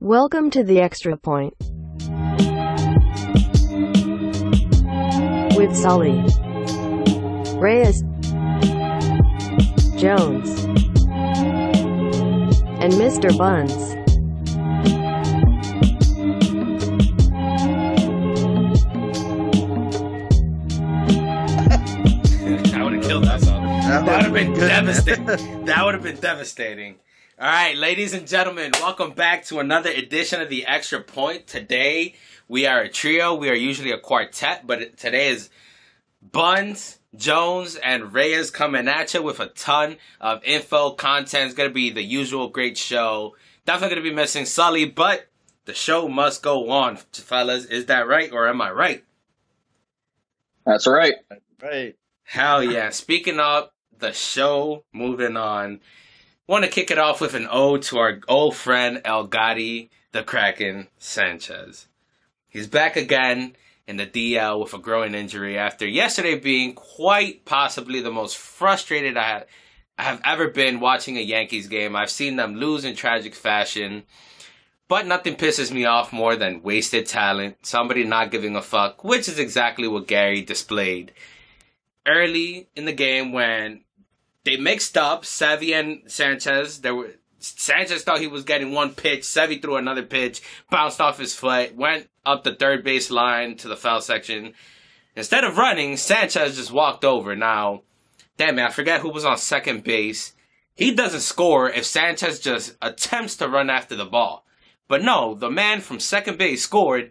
Welcome to the Extra Point. With Sully, Reyes, Jones, and Mr. Buns. I would have killed that song. That would have been devastating. that would have been devastating. All right, ladies and gentlemen, welcome back to another edition of the Extra Point. Today we are a trio. We are usually a quartet, but today is Buns, Jones, and Reyes coming at you with a ton of info, content. It's going to be the usual great show. Definitely going to be missing Sully, but the show must go on, fellas. Is that right, or am I right? That's right. Right. Hell yeah. Speaking of the show, moving on. Want to kick it off with an ode to our old friend El Gatti, the Kraken Sanchez. He's back again in the DL with a growing injury after yesterday being quite possibly the most frustrated I, I have ever been watching a Yankees game. I've seen them lose in tragic fashion, but nothing pisses me off more than wasted talent, somebody not giving a fuck, which is exactly what Gary displayed early in the game when they mixed up Sevy and Sanchez. There were Sanchez thought he was getting one pitch. Sevy threw another pitch, bounced off his foot, went up the third base line to the foul section. Instead of running, Sanchez just walked over. Now, damn it, I forget who was on second base. He doesn't score if Sanchez just attempts to run after the ball. But no, the man from second base scored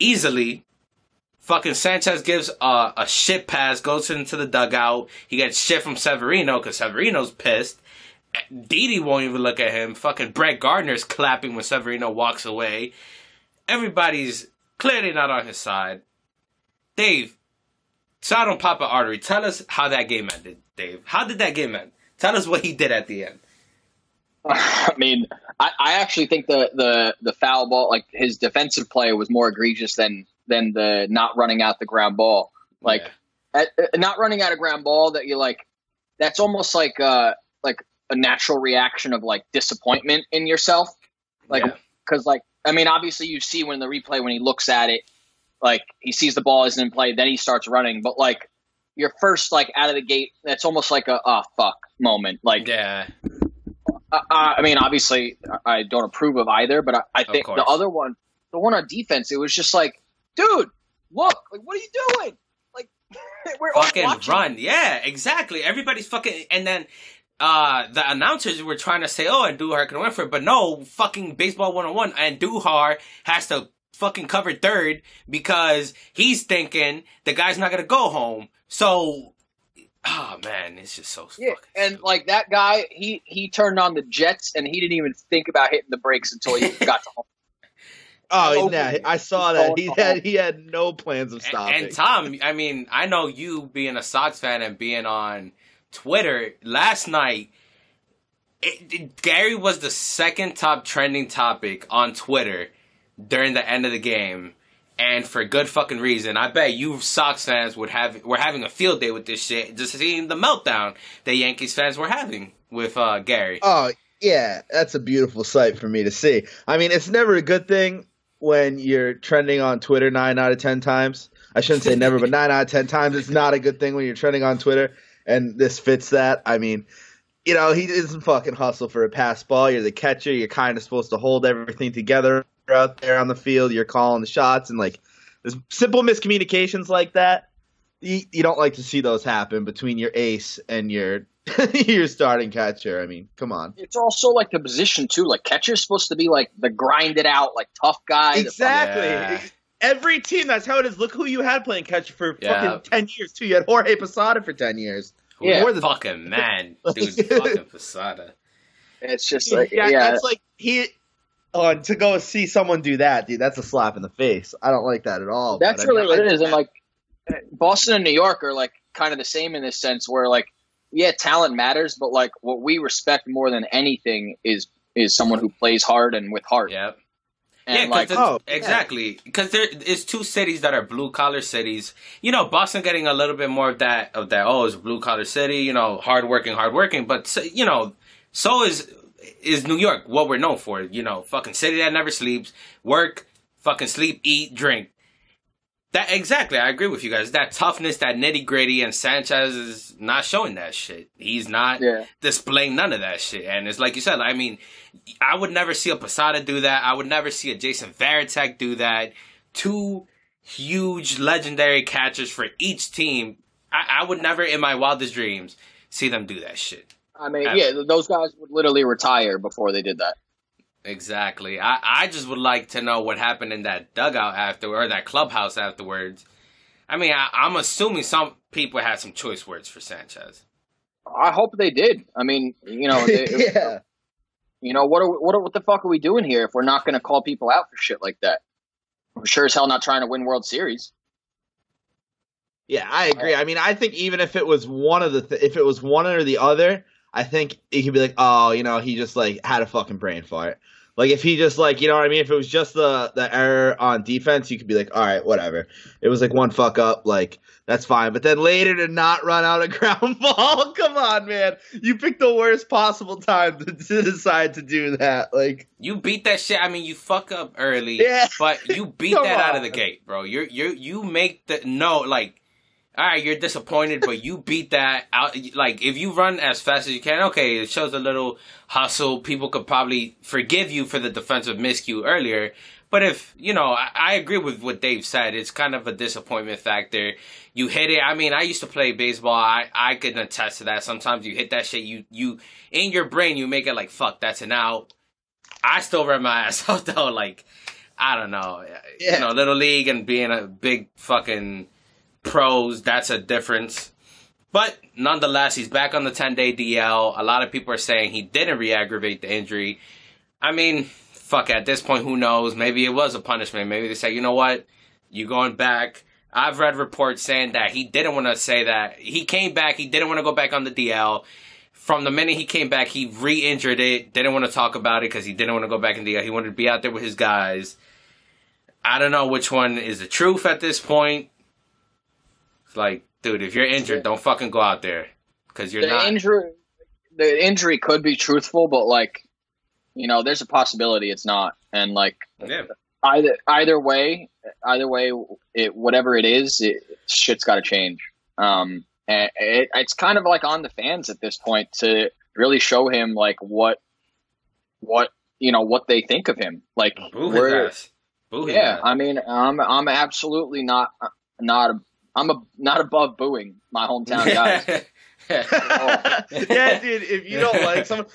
easily Fucking Sanchez gives a, a shit pass, goes into the dugout. He gets shit from Severino because Severino's pissed. Didi won't even look at him. Fucking Brett Gardner's clapping when Severino walks away. Everybody's clearly not on his side. Dave, so I don't pop an artery. Tell us how that game ended, Dave. How did that game end? Tell us what he did at the end. I mean, I, I actually think the, the the foul ball, like his defensive play, was more egregious than than the not running out the ground ball. Like at, at- not running out a ground ball that you like. That's almost like uh like a natural reaction of like disappointment in yourself. Like Yeah. because like I mean, obviously you see when the replay when he looks at it, like he sees the ball isn't in play, then he starts running. But like your first like out of the gate, that's almost like a oh fuck moment. Like yeah, uh, I mean, obviously, I don't approve of either, but I, I think the other one, the one on defense, it was just like, dude, look, like, what are you doing? Like, we're fucking run. Yeah, exactly. Everybody's fucking, and then uh the announcers were trying to say, "Oh, Andujar can win for it," but no, fucking baseball one on one, Andujar has to fucking cover third because he's thinking the guy's not gonna go home. So, oh man, it's just so Yeah, and stupid. like that guy, he he turned on the Jets, and he didn't even think about hitting the brakes until he got to home. Oh, yeah, I saw that. He had he had no plans of And, stopping. and Tom, I mean, I know you being a Sox fan and being on Twitter last night. It, it- Gary was the second top trending topic on Twitter during the end of the game, and for good fucking reason. I bet you Sox fans would have were having a field day with this shit, just seeing the meltdown that Yankees fans were having with uh, Gary. oh yeah, that's a beautiful sight for me to see. I mean, it's never a good thing when you're trending on Twitter nine out of ten times. I shouldn't say never, but nine out of ten times it's not a good thing when you're trending on Twitter. And this fits that. I mean, you know, he doesn't fucking hustle for a pass ball. You're the catcher. You're kind of supposed to hold everything together out there on the field. You're calling the shots, and like there's simple miscommunications like that. You, you don't like to see those happen between your ace and your your starting catcher. I mean, come on. It's also like the position too. Like catcher's supposed to be like the grinded out, like tough guy. Exactly. Yeah. Every team, that's how it is. Look who you had playing catcher for Yeah. fucking ten years too. You had Jorge Posada for ten years. Who's yeah. the fucking man, dude, fucking Posada. It's just like yeah, yeah, that's like he. Oh, to go see someone do that, dude, that's a slap in the face. I don't like that at all. That's but I really mean, what I- it is. And like Boston and New York are like kind of the same in this sense where like yeah, talent matters, but like what we respect more than anything is is someone who plays hard and with heart. Yep. And yeah, like Oh, exactly. Because there is two cities that are blue collar cities. You know, Boston getting a little bit more of that of that. Oh, it's blue collar city. You know, hard working, hard working. But you know, so is is New York, what we're known for. You know, fucking city that never sleeps, work, fucking sleep, eat, drink. That exactly, I agree with you guys. That toughness, that nitty gritty, and Sanchez is not showing that shit. He's not Yeah. displaying none of that shit. And it's like you said, I mean, I would never see a Posada do that. I would never see a Jason Varitek do that. Two huge legendary catchers for each team. I, I would never in my wildest dreams see them do that shit. I mean, yeah, those guys would literally retire before they did that. Exactly. I, I just would like to know what happened in that dugout after or that clubhouse afterwards. I mean, I, I'm assuming some people had some choice words for Sanchez. I hope they did. I mean, you know, they, yeah. you know, what are we, what are, what the fuck are we doing here if we're not going to call people out for shit like that? We're sure as hell not trying to win World Series. Yeah, I agree. I mean, I think even if it was one of the, th- if it was one or the other, I think it could be like, oh, you know, he just like had a fucking brain fart. Like if he just like, you know what I mean? If it was just the the error on defense, you could be like, all right, whatever. It was like one fuck up, like that's fine. But then later to not run out a ground ball, come on, man. You picked the worst possible time to, to decide to do that. Like, You beat that shit. I mean, you fuck up early, Yeah. but you beat that out of the gate, bro. You're you you make the no like. All right, you're disappointed, but you beat that out. Like, if you run as fast as you can, okay, it shows a little hustle. People could probably forgive you for the defensive miscue earlier. But if, you know, I, I agree with what Dave said. It's kind of a disappointment factor. You hit it. I mean, I used to play baseball. I, I can attest to that. Sometimes you hit that shit, you, you, in your brain, you make it like, fuck, that's an out. I still run my ass out though. Like, I don't know. Yeah. You know, little league and being a big fucking pros, that's a difference. But nonetheless, he's back on the 10 day DL. A lot of people are saying he didn't re aggravate the injury. I mean, fuck, at this point, who knows? Maybe it was a punishment. Maybe they say, you know what? You going back. I've read reports saying that he didn't want to say that. He came back. He didn't want to go back on the DL. From the minute he came back, he re injured it. Didn't want to talk about it because he didn't want to go back in the DL. He wanted to be out there with his guys. I don't know which one is the truth at this point. It's like, dude, if you're injured, don't fucking go out there because you're the not. injury, the injury could be truthful, but like, you know, there's a possibility it's not, and like yeah. either either way, either way, it whatever it is, it, shit's got to change. Um, and it, it's kind of like on the fans at this point to really show him like what, what you know, what they think of him. Like, Boo his ass. Boo his yeah, ass. I mean, I'm I'm absolutely not not I'm a, not above booing my hometown guys. yeah, dude. If you don't like someone,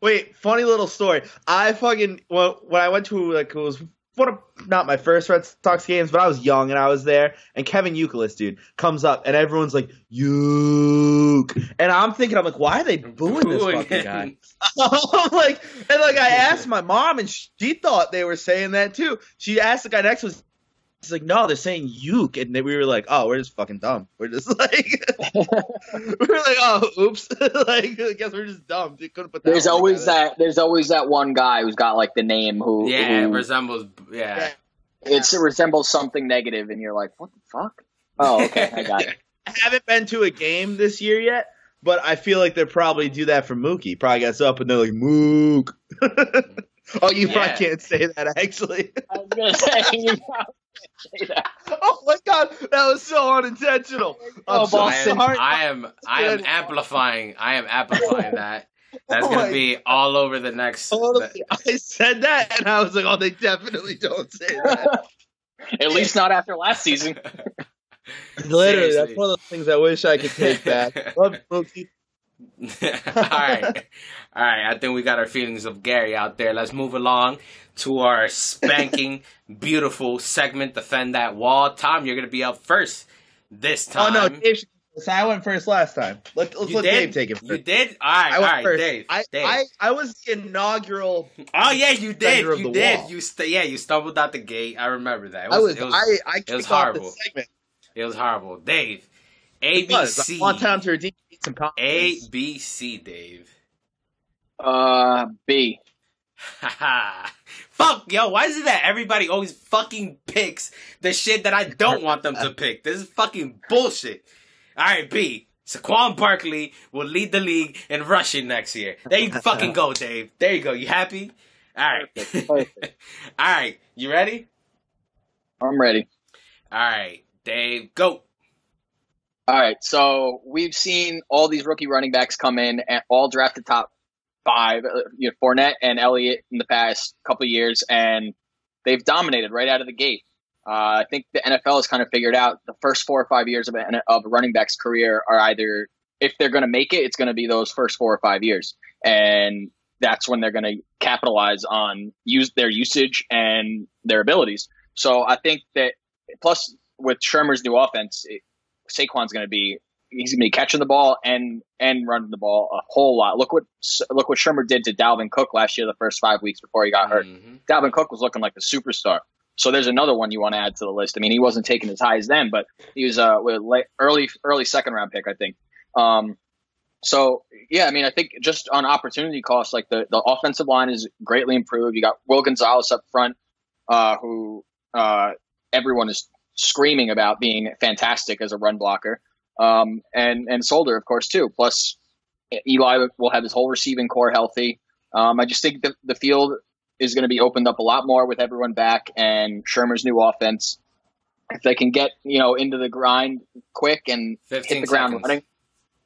wait. Funny little story. I fucking when, when I went to like it was one of not my first Red Sox games, but I was young and I was there. And Kevin Youkilis, dude, comes up and everyone's like "Youk," and I'm thinking, I'm like, why are they booing this fucking guy? I'm like, and like I asked my mom, and she thought they were saying that too. She asked the guy next to us. She's like, no, they're saying Youk, and then we were like, oh, we're just fucking dumb. We're just like, we were like, oh, oops, like I guess we're just dumb. They couldn't put that. There's always together. that. There's always that one guy who's got like the name who, yeah, it resembles. Yeah. it's, it resembles something negative, and you're like, what the fuck? Oh, okay, I got it. I haven't been to a game this year yet, but I feel like they probably do that for Mookie. Probably gets up and they're like, Mook. oh, you Yeah. probably can't say that actually. I was gonna say, you probably say that. oh my god, that was so unintentional. Oh I'm Oh, so I am, sorry. I am, I am amplifying. I am amplifying that. That's Oh gonna my be all over the next. Honestly, I said that, and I was like, "Oh, they definitely don't say that." At least not after last season. Literally, that's one of those things I wish I could take back. Love Mookie. All right, all right. I think we got our feelings of Gary out there. Let's move along to our spanking, beautiful segment. Defend that wall. Tom, you're gonna be up first this time. Oh no, Dave. I went first last time. Let, let's you let did. Dave take it first. You did. All right, I all right, first. Dave. I, Dave. I I was the inaugural. oh yeah, you did. You did. wall. You st- yeah, you stumbled out the gate. I remember that. It I was it was, I I was horrible. it was horrible. Dave. It was. I ABC. want time to redeem some A confidence. B C, Dave. Uh, B. Haha. Fuck, yo, why is it that everybody always fucking picks the shit that I don't want them to pick? This is fucking bullshit. Alright, B. Saquon Barkley will lead the league in rushing next year. There you fucking go, Dave. There you go. You happy? All right. Perfect. All right. You ready? I'm ready. All right, Dave, go. All right, so we've seen all these rookie running backs come in and all drafted top five. uh, You know, Fournette and Elliott in the past couple years, and they've dominated right out of the gate. Uh, I think the NFL has kind of figured out the first four or five years of, of a running back's career are either if they're going to make it, it's going to be those first four or five years, and that's when they're going to capitalize on use their usage and their abilities. So I think that plus with Shurmur's new offense, it, Saquon's going to be he's going to be catching the ball and and running the ball a whole lot. Look what look what Shurmur did to Dalvin Cook last year, the first five weeks before he got hurt. Mhm. Dalvin Cook was looking like a superstar. So there's another one you want to add to the list. I mean, he wasn't taking as high as then, but he was uh with late, early early second round pick, I think. Um, so yeah, I mean, I think just on opportunity cost, like the the offensive line is greatly improved. You got Will Gonzalez up front, uh, who uh, everyone is screaming about being fantastic as a run blocker, um, and and Solder, of course, too. Plus, Eli will have his whole receiving corps healthy. Um, I just think the the field is going to be opened up a lot more with everyone back and Shurmur's new offense. If they can get you know into the grind quick and hit 15 the ground running,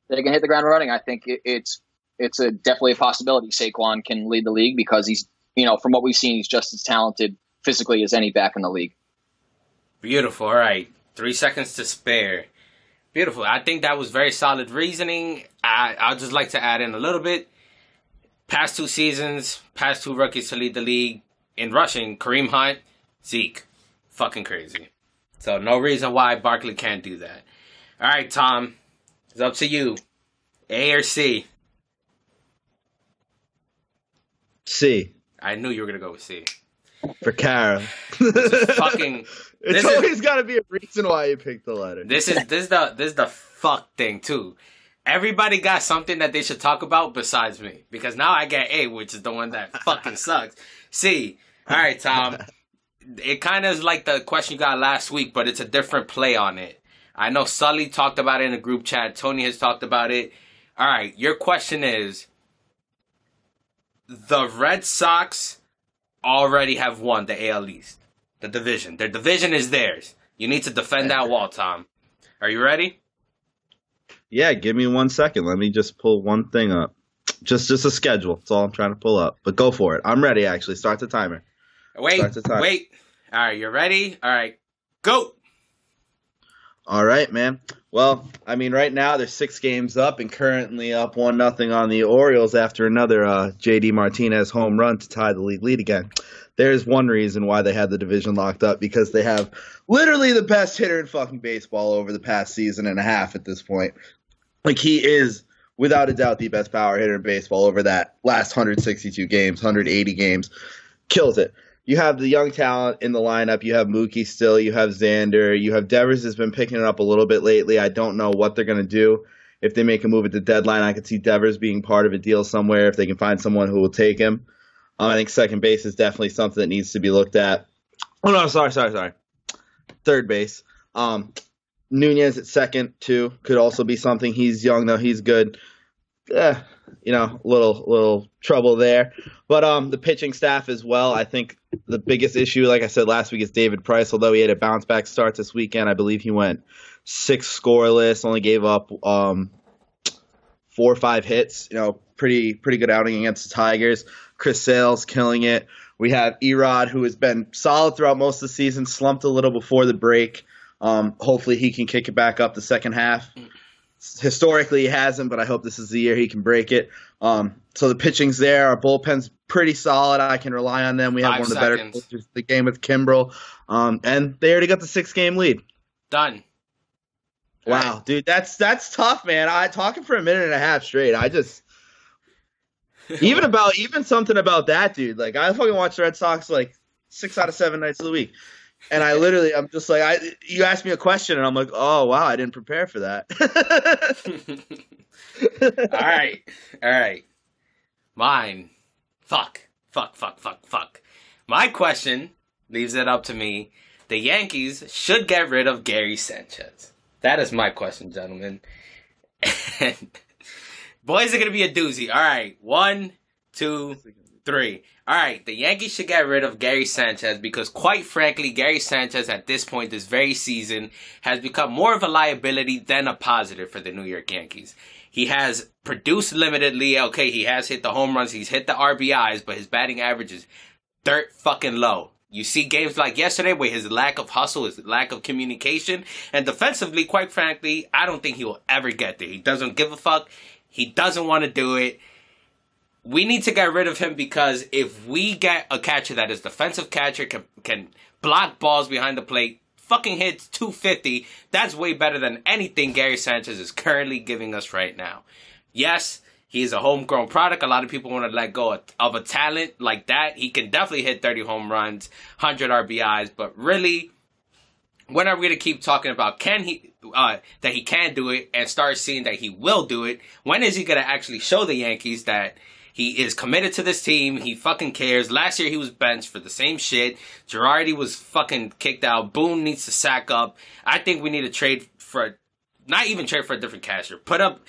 they can hit the ground running. I think it, it's it's a definitely a possibility. Saquon can lead the league because he's you know from what we've seen, he's just as talented physically as any back in the league. Beautiful. All right. Three seconds to spare. Beautiful. I think that was very solid reasoning. I, I'd just like to add in a little bit. Past two seasons, past two rookies to lead the league in rushing, Kareem Hunt, Zeke. Fucking crazy. So no reason why Barkley can't do that. All right, Tom. It's up to you. A or C? C I knew you were going to go with C. for Kara. Fucking it's this always got to be a reason why you picked the letter. This is this is the this is the fuck thing too. Everybody got something that they should talk about besides me because now I get A, which is the one that fucking sucks. C. All right, Tom. It kind of is like the question you got last week, but it's a different play on it. I know Sully talked about it in a group chat. Tony has talked about it. All right, your question is: the Red Sox already have won the AL East, the division. Their division is theirs. You need to defend that wall, Tom. Are you ready? Yeah, give me one second. Let me just pull one thing up. Just just a schedule. That's all I'm trying to pull up. But go for it. I'm ready. Actually, start the timer. Wait, the time. wait. All right, you're ready? All right, go. All right, man. Well, I mean, right now there's six games up and currently up one nothing on the Orioles after another uh, JD Martinez home run to tie the league lead again. There's one reason why they had the division locked up because they have literally the best hitter in fucking baseball over the past season and a half at this point. Like he is without a doubt the best power hitter in baseball over that last 162 games, 180 games. Kills it. You have the young talent in the lineup. You have Mookie still. You have Xander. You have Devers has been picking it up a little bit lately. I don't know what they're going to do. If they make a move at the deadline, I could see Devers being part of a deal somewhere if they can find someone who will take him. Um, I think second base is definitely something that needs to be looked at. Oh no, sorry, sorry, sorry. Third base. Um, Nunez at second too could also be something. He's young though. He's good. Eh, you know, little little trouble there. But um, the pitching staff as well. I think the biggest issue, like I said last week, is David Price. Although he had a bounce back start this weekend, I believe he went six scoreless, only gave up um four or five hits. You know, pretty pretty good outing against the Tigers. Chris Sale's killing it. We have E-Rod, who has been solid throughout most of the season, slumped a little before the break. Um, hopefully, he can kick it back up the second half. Historically, he hasn't, but I hope this is the year he can break it. Um, so the pitching's there. Our bullpen's pretty solid. I can rely on them. We have Five one of the better pitchers in the game with Kimbrel, um, and they already got the six game lead. Done. Wow, dude, that's that's tough, man. I talking for a minute and a half straight. I just even about even something about that, dude. Like I fucking watch the Red Sox like six out of seven nights of the week, and I literally, I'm just like, I you asked me a question, and I'm like, oh wow, I didn't prepare for that. all right, all right. Mine. Fuck, fuck, fuck, fuck, fuck. My question leaves it up to me. The Yankees should get rid of Gary Sanchez. That is my question, gentlemen. And boys are gonna be a doozy. All right, one, two, three. All right, the Yankees should get rid of Gary Sanchez because, quite frankly, Gary Sanchez at this point this very season has become more of a liability than a positive for the New York Yankees. He has produced limitedly. Okay, he has hit the home runs, he's hit the RBIs, but his batting average is dirt fucking low. You see games like yesterday where his lack of hustle, his lack of communication, and defensively, quite frankly, I don't think he will ever get there. He doesn't give a fuck. He doesn't want to do it. We need to get rid of him because if we get a catcher that is defensive catcher can can block balls behind the plate, fucking hits 250, that's way better than anything Gary Sanchez is currently giving us right now. Yes, He's a homegrown product. A lot of people want to let go of a talent like that. He can definitely hit 30 home runs, 100 RBIs, but really, when are we going to keep talking about can he uh, that he can do it and start seeing that he will do it? When is he going to actually show the Yankees that he is committed to this team? He fucking cares. Last year he was benched for the same shit. Girardi was fucking kicked out. Boone needs to sack up. I think we need to trade for not even trade for a different catcher. Put up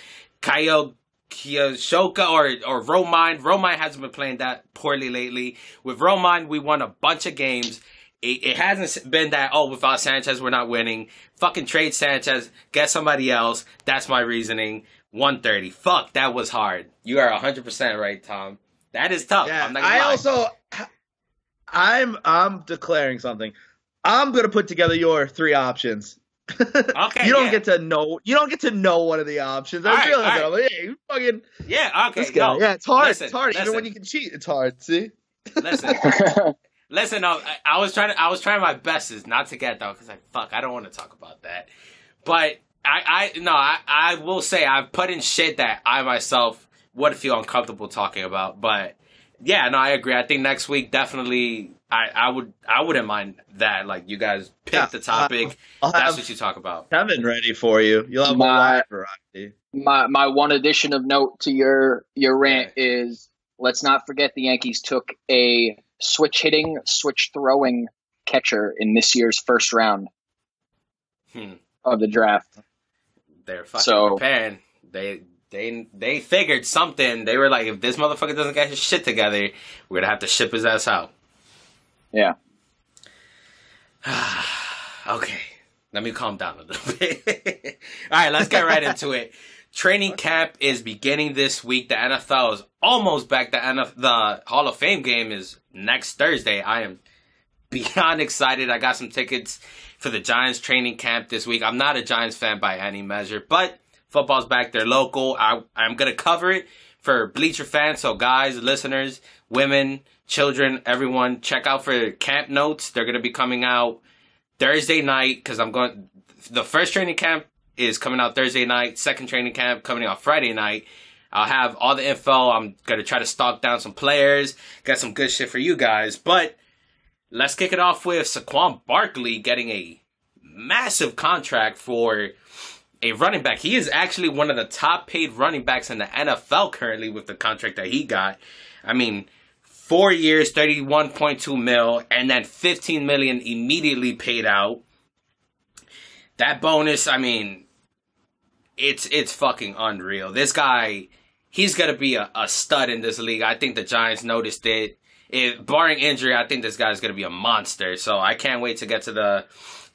Kyle Higashioka or or Romine. Romine hasn't been playing that poorly lately. With Romine, we won a bunch of games. It, it, hasn't been that oh without Sanchez we're not winning. Fucking trade Sanchez, get somebody else. That's my reasoning. 130. Fuck, that was hard. You are 100% right, Tom. That is tough. Yeah, i also I'm I'm declaring something. I'm going to put together your three options okay. you don't yeah. get to know. You don't get to know one of the options. I All right, realize all that. I'm like, yeah, you fucking. Yeah. Okay. This guy. No, yeah, it's hard. listen, it's hard. listen. Even when you can cheat, it's hard. See. Listen. Listen, no, I, I was trying to, I was trying my best is not to get though, because like, fuck, I don't want to talk about that. But I, I, no, I, I will say I've put in shit that I myself would feel uncomfortable talking about. But yeah, no, I agree. I think next week definitely, I, I would, I wouldn't mind that. Like you guys pick Yeah, the topic. I'll That's what you talk about. Kevin ready for you. You'll have a My- wide variety. my my one addition of note to your your rant is let's not forget the Yankees took a switch hitting, switch throwing catcher in this year's first round Hmm. of the draft. They're fucking So- preparing. They, they, they figured something. They were like, if this motherfucker doesn't get his shit together, we're gonna have to ship his ass out. Yeah. okay, let me calm down a little bit. All right, let's get right into it. Training camp is beginning this week. The NFL is almost back. The NFL, the Hall of Fame game is next Thursday. I am beyond excited. I got some tickets for the Giants training camp this week. I'm not a Giants fan by any measure, but football's back. They're local. I, I'm gonna cover it for Bleacher fans. So guys, listeners, women, children, everyone, check out for camp notes. They're gonna be coming out Thursday night because I'm going. The first training camp is coming out Thursday night. Second training camp coming out Friday night. I'll have all the info. I'm gonna try to stalk down some players, get some good shit for you guys. But let's kick it off with Saquon Barkley getting a massive contract for a running back. He is actually one of the top paid running backs in the NFL currently with the contract that he got. I mean, four years, 31.2 mil, and then 15 million immediately paid out. That bonus, I mean, it's it's fucking unreal. This guy, he's gonna be a, a stud in this league. I think the Giants noticed it. If barring injury, I think this guy's gonna be a monster. So I can't wait to get to the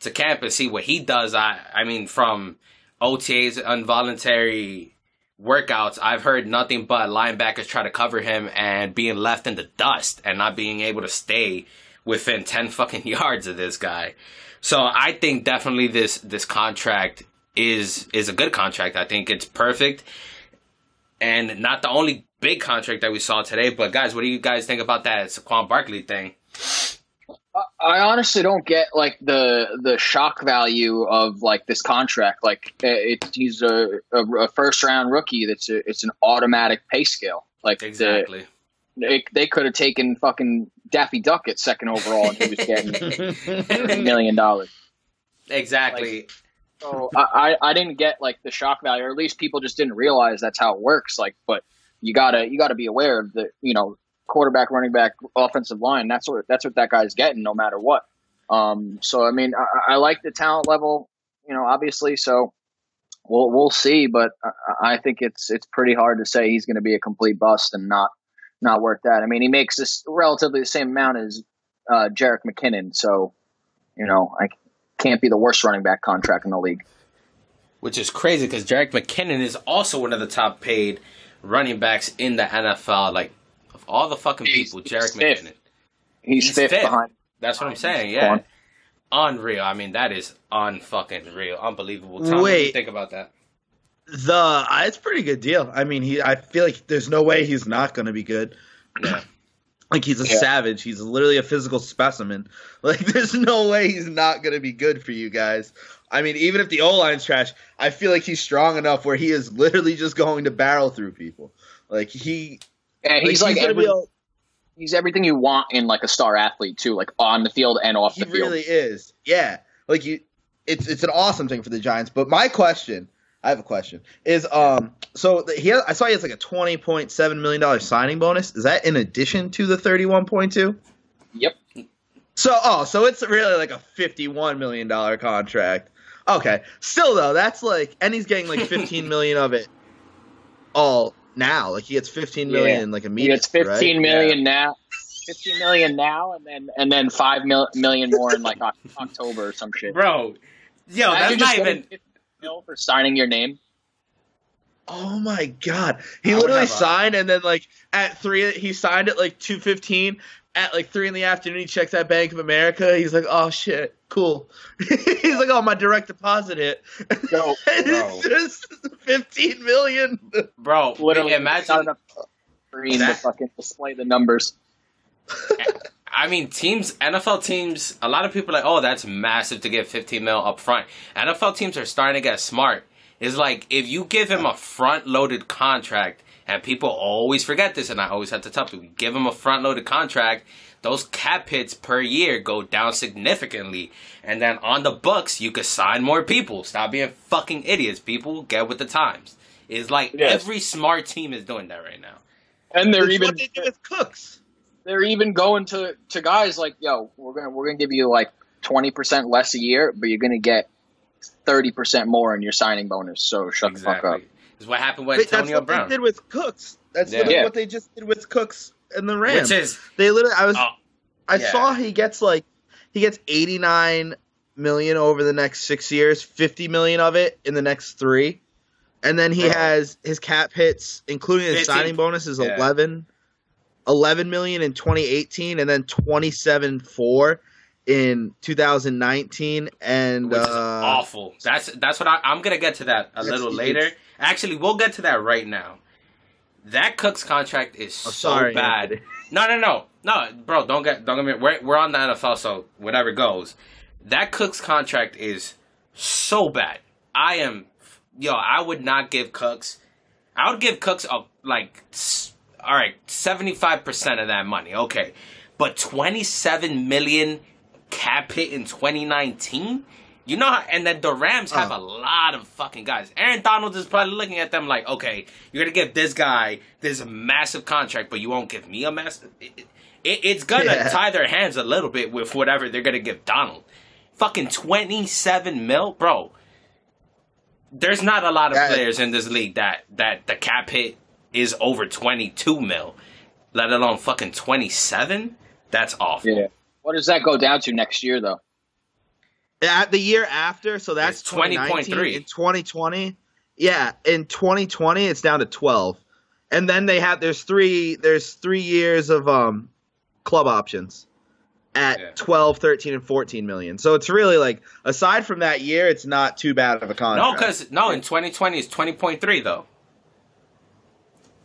to camp and see what he does. I I mean, from OTAs, involuntary workouts, I've heard nothing but linebackers try to cover him and being left in the dust and not being able to stay within 10 fucking yards of this guy. So I think definitely this this contract is is a good contract. I think it's perfect. And not the only big contract that we saw today, but guys, what do you guys think about that Saquon Barkley thing? I honestly don't get like the the shock value of like this contract. Like it, he's a, a, a first round rookie. That's a, it's an automatic pay scale. Like the- Exactly. they, they could have taken fucking Daffy Duck at second overall and he was getting a million dollars. exactly. So I, I didn't get like the shock value, or at least people just didn't realize that's how it works. Like, but you gotta you gotta be aware of the you know quarterback, running back, offensive line. That's what that's what that guy's getting, no matter what. Um, so I mean, I, I like the talent level, you know, obviously. So we'll we'll see, but I, I think it's it's pretty hard to say he's going to be a complete bust and not not worth that. I mean, he makes this relatively the same amount as uh, Jerick McKinnon, so you know, I can't be the worst running back contract in the league. Which is crazy because Jerick McKinnon is also one of the top paid running backs in the NFL. Like of all the fucking He's- people, he's Jerick fifth. McKinnon. He's, He's fifth, fifth. behind. That's what I'm saying. Yeah, on. unreal. I mean, that is unfucking real, unbelievable. Tom, what do you Wait. think about that? The uh, it's a pretty good deal. I mean, he. I feel like there's no way he's not going to be good. Yeah. Like he's a Yeah. savage. He's literally a physical specimen. Like there's no way he's not going to be good for you guys. I mean, even if the O line's trash, I feel like he's strong enough where he is literally just going to barrel through people. Like he, And he's like, gonna every, be. Able, he's everything you want in like a star athlete too, like on the field and off he the field. really is. Yeah. Like you, it's it's an awesome thing for the Giants. But my question, I have a question, is um. So the, he, has, I saw he has like a twenty point seven million dollar signing bonus. Is that in addition to the thirty one point two? Yep. So oh, so it's really like a fifty-one million dollar contract. Okay, still though, that's like, and he's getting like fifteen million of it all now. Like he gets fifteen million Yeah. in like He immediately. gets fifteen right? million now. Fifteen million now, and then and then five mil, million more in like October or some shit. Bro, yo, Imagine that's not getting even. 50 mil for signing your name. Oh my god, he I literally have a- signed, and then like at three, he signed at like two fifteen. At like three in the afternoon, he checks at Bank of America. He's like, "Oh shit, cool." he's like, "Oh, my direct deposit hit." Yo, it's just fifteen million. Bro, Literally, not imagine. enough screen to That- fucking display the numbers. I mean, teams, NFL teams, a lot of people are like, oh, that's massive to get 15 mil up front. NFL teams are starting to get smart. It's like, if you give him a front loaded contract, and people always forget this, and I always have to tell people, give him a front loaded contract, those cap hits per year go down significantly. And then on the books, you could sign more people. Stop being fucking idiots, people. Get with the times. It's like Yes. every smart team is doing that right now. And they're It's even what they do with Cooks. They're even going to to guys like, yo, we're gonna we're gonna give you like twenty percent less a year, but you're gonna get thirty percent more in your signing bonus. So shut the fuck up. Exactly. It's what happened with Wait, that's Antonio what Brown. they did with Cooks. That's Yeah. Yeah. what they just did with Cooks and the Rams. Which is they literally, I was, Oh, I yeah. saw he gets like, he gets eighty nine million over the next six years, fifty million of it in the next three, and then he Bro. has his cap hits, including his 15 signing bonus, is Yeah. 11, 11 million in twenty eighteen, and then twenty seven four in two thousand nineteen, and which is uh, awful. That's that's what I, I'm gonna get to that a little huge. later. Actually, we'll get to that right now. That Cooks contract is Oh, so sorry, bad. Anthony. No, no, no, no, bro. Don't get don't get me. We're we're on the NFL, so whatever goes. That Cooks contract is so bad. I am, yo. I would not give Cooks. I would give Cooks a like, all right, seventy five percent of that money. Okay, but twenty seven million cap hit in twenty nineteen. You know, how, and then the Rams have Uh. a lot of fucking guys. Aaron Donald is probably looking at them like, okay, you're gonna give this guy this massive contract, but you won't give me a massive. It, it, it's gonna Yeah. tie their hands a little bit with whatever they're gonna give Donald. Fucking twenty seven mil, bro. There's not a lot of That- players in this league that that the cap hit is over twenty two mil, let alone fucking twenty seven. That's awful. Yeah. What does that go down to next year though? At the year after, so that's 20.3. 20.3. In 2020, yeah, in 2020 it's down to 12. And then they have there's three there's 3 years of um club options at Yeah. 12, 13 and 14 million. So it's really like aside from that year it's not too bad of a contract No, because no, in 2020 it's 20.3 though.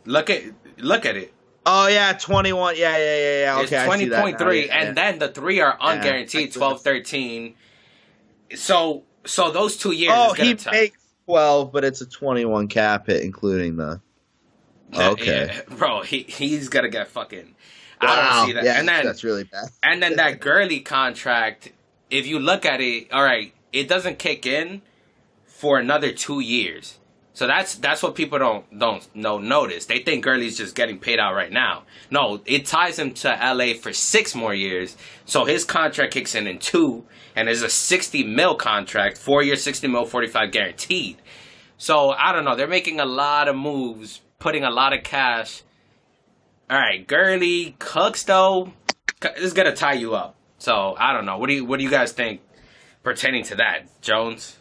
Look at look at it. Oh yeah, 21. Yeah, yeah, yeah, yeah. Okay, I see that now. 20.3 Yeah, and yeah. then the three are unguaranteed see 12 13. So so those 2 years Oh, he makes 12, but it's a 21 cap hit including the Okay. Yeah, bro, he he's to get fucking I Wow, don't see that. Yeah, and then that's really bad. And then that Gurley contract, if you look at it, all right, it doesn't kick in for another two years. So that's that's what people don't don't know notice. They think Gurley's just getting paid out right now. No, it ties him to LA for six more years. So his contract kicks in in two, and is a sixty mil contract, four year, sixty mil, forty five guaranteed. So I don't know. They're making a lot of moves, putting a lot of cash. All right, Gurley, Cooks though, this is gonna tie you up. So I don't know. What do you What do you guys think pertaining to that, Jones?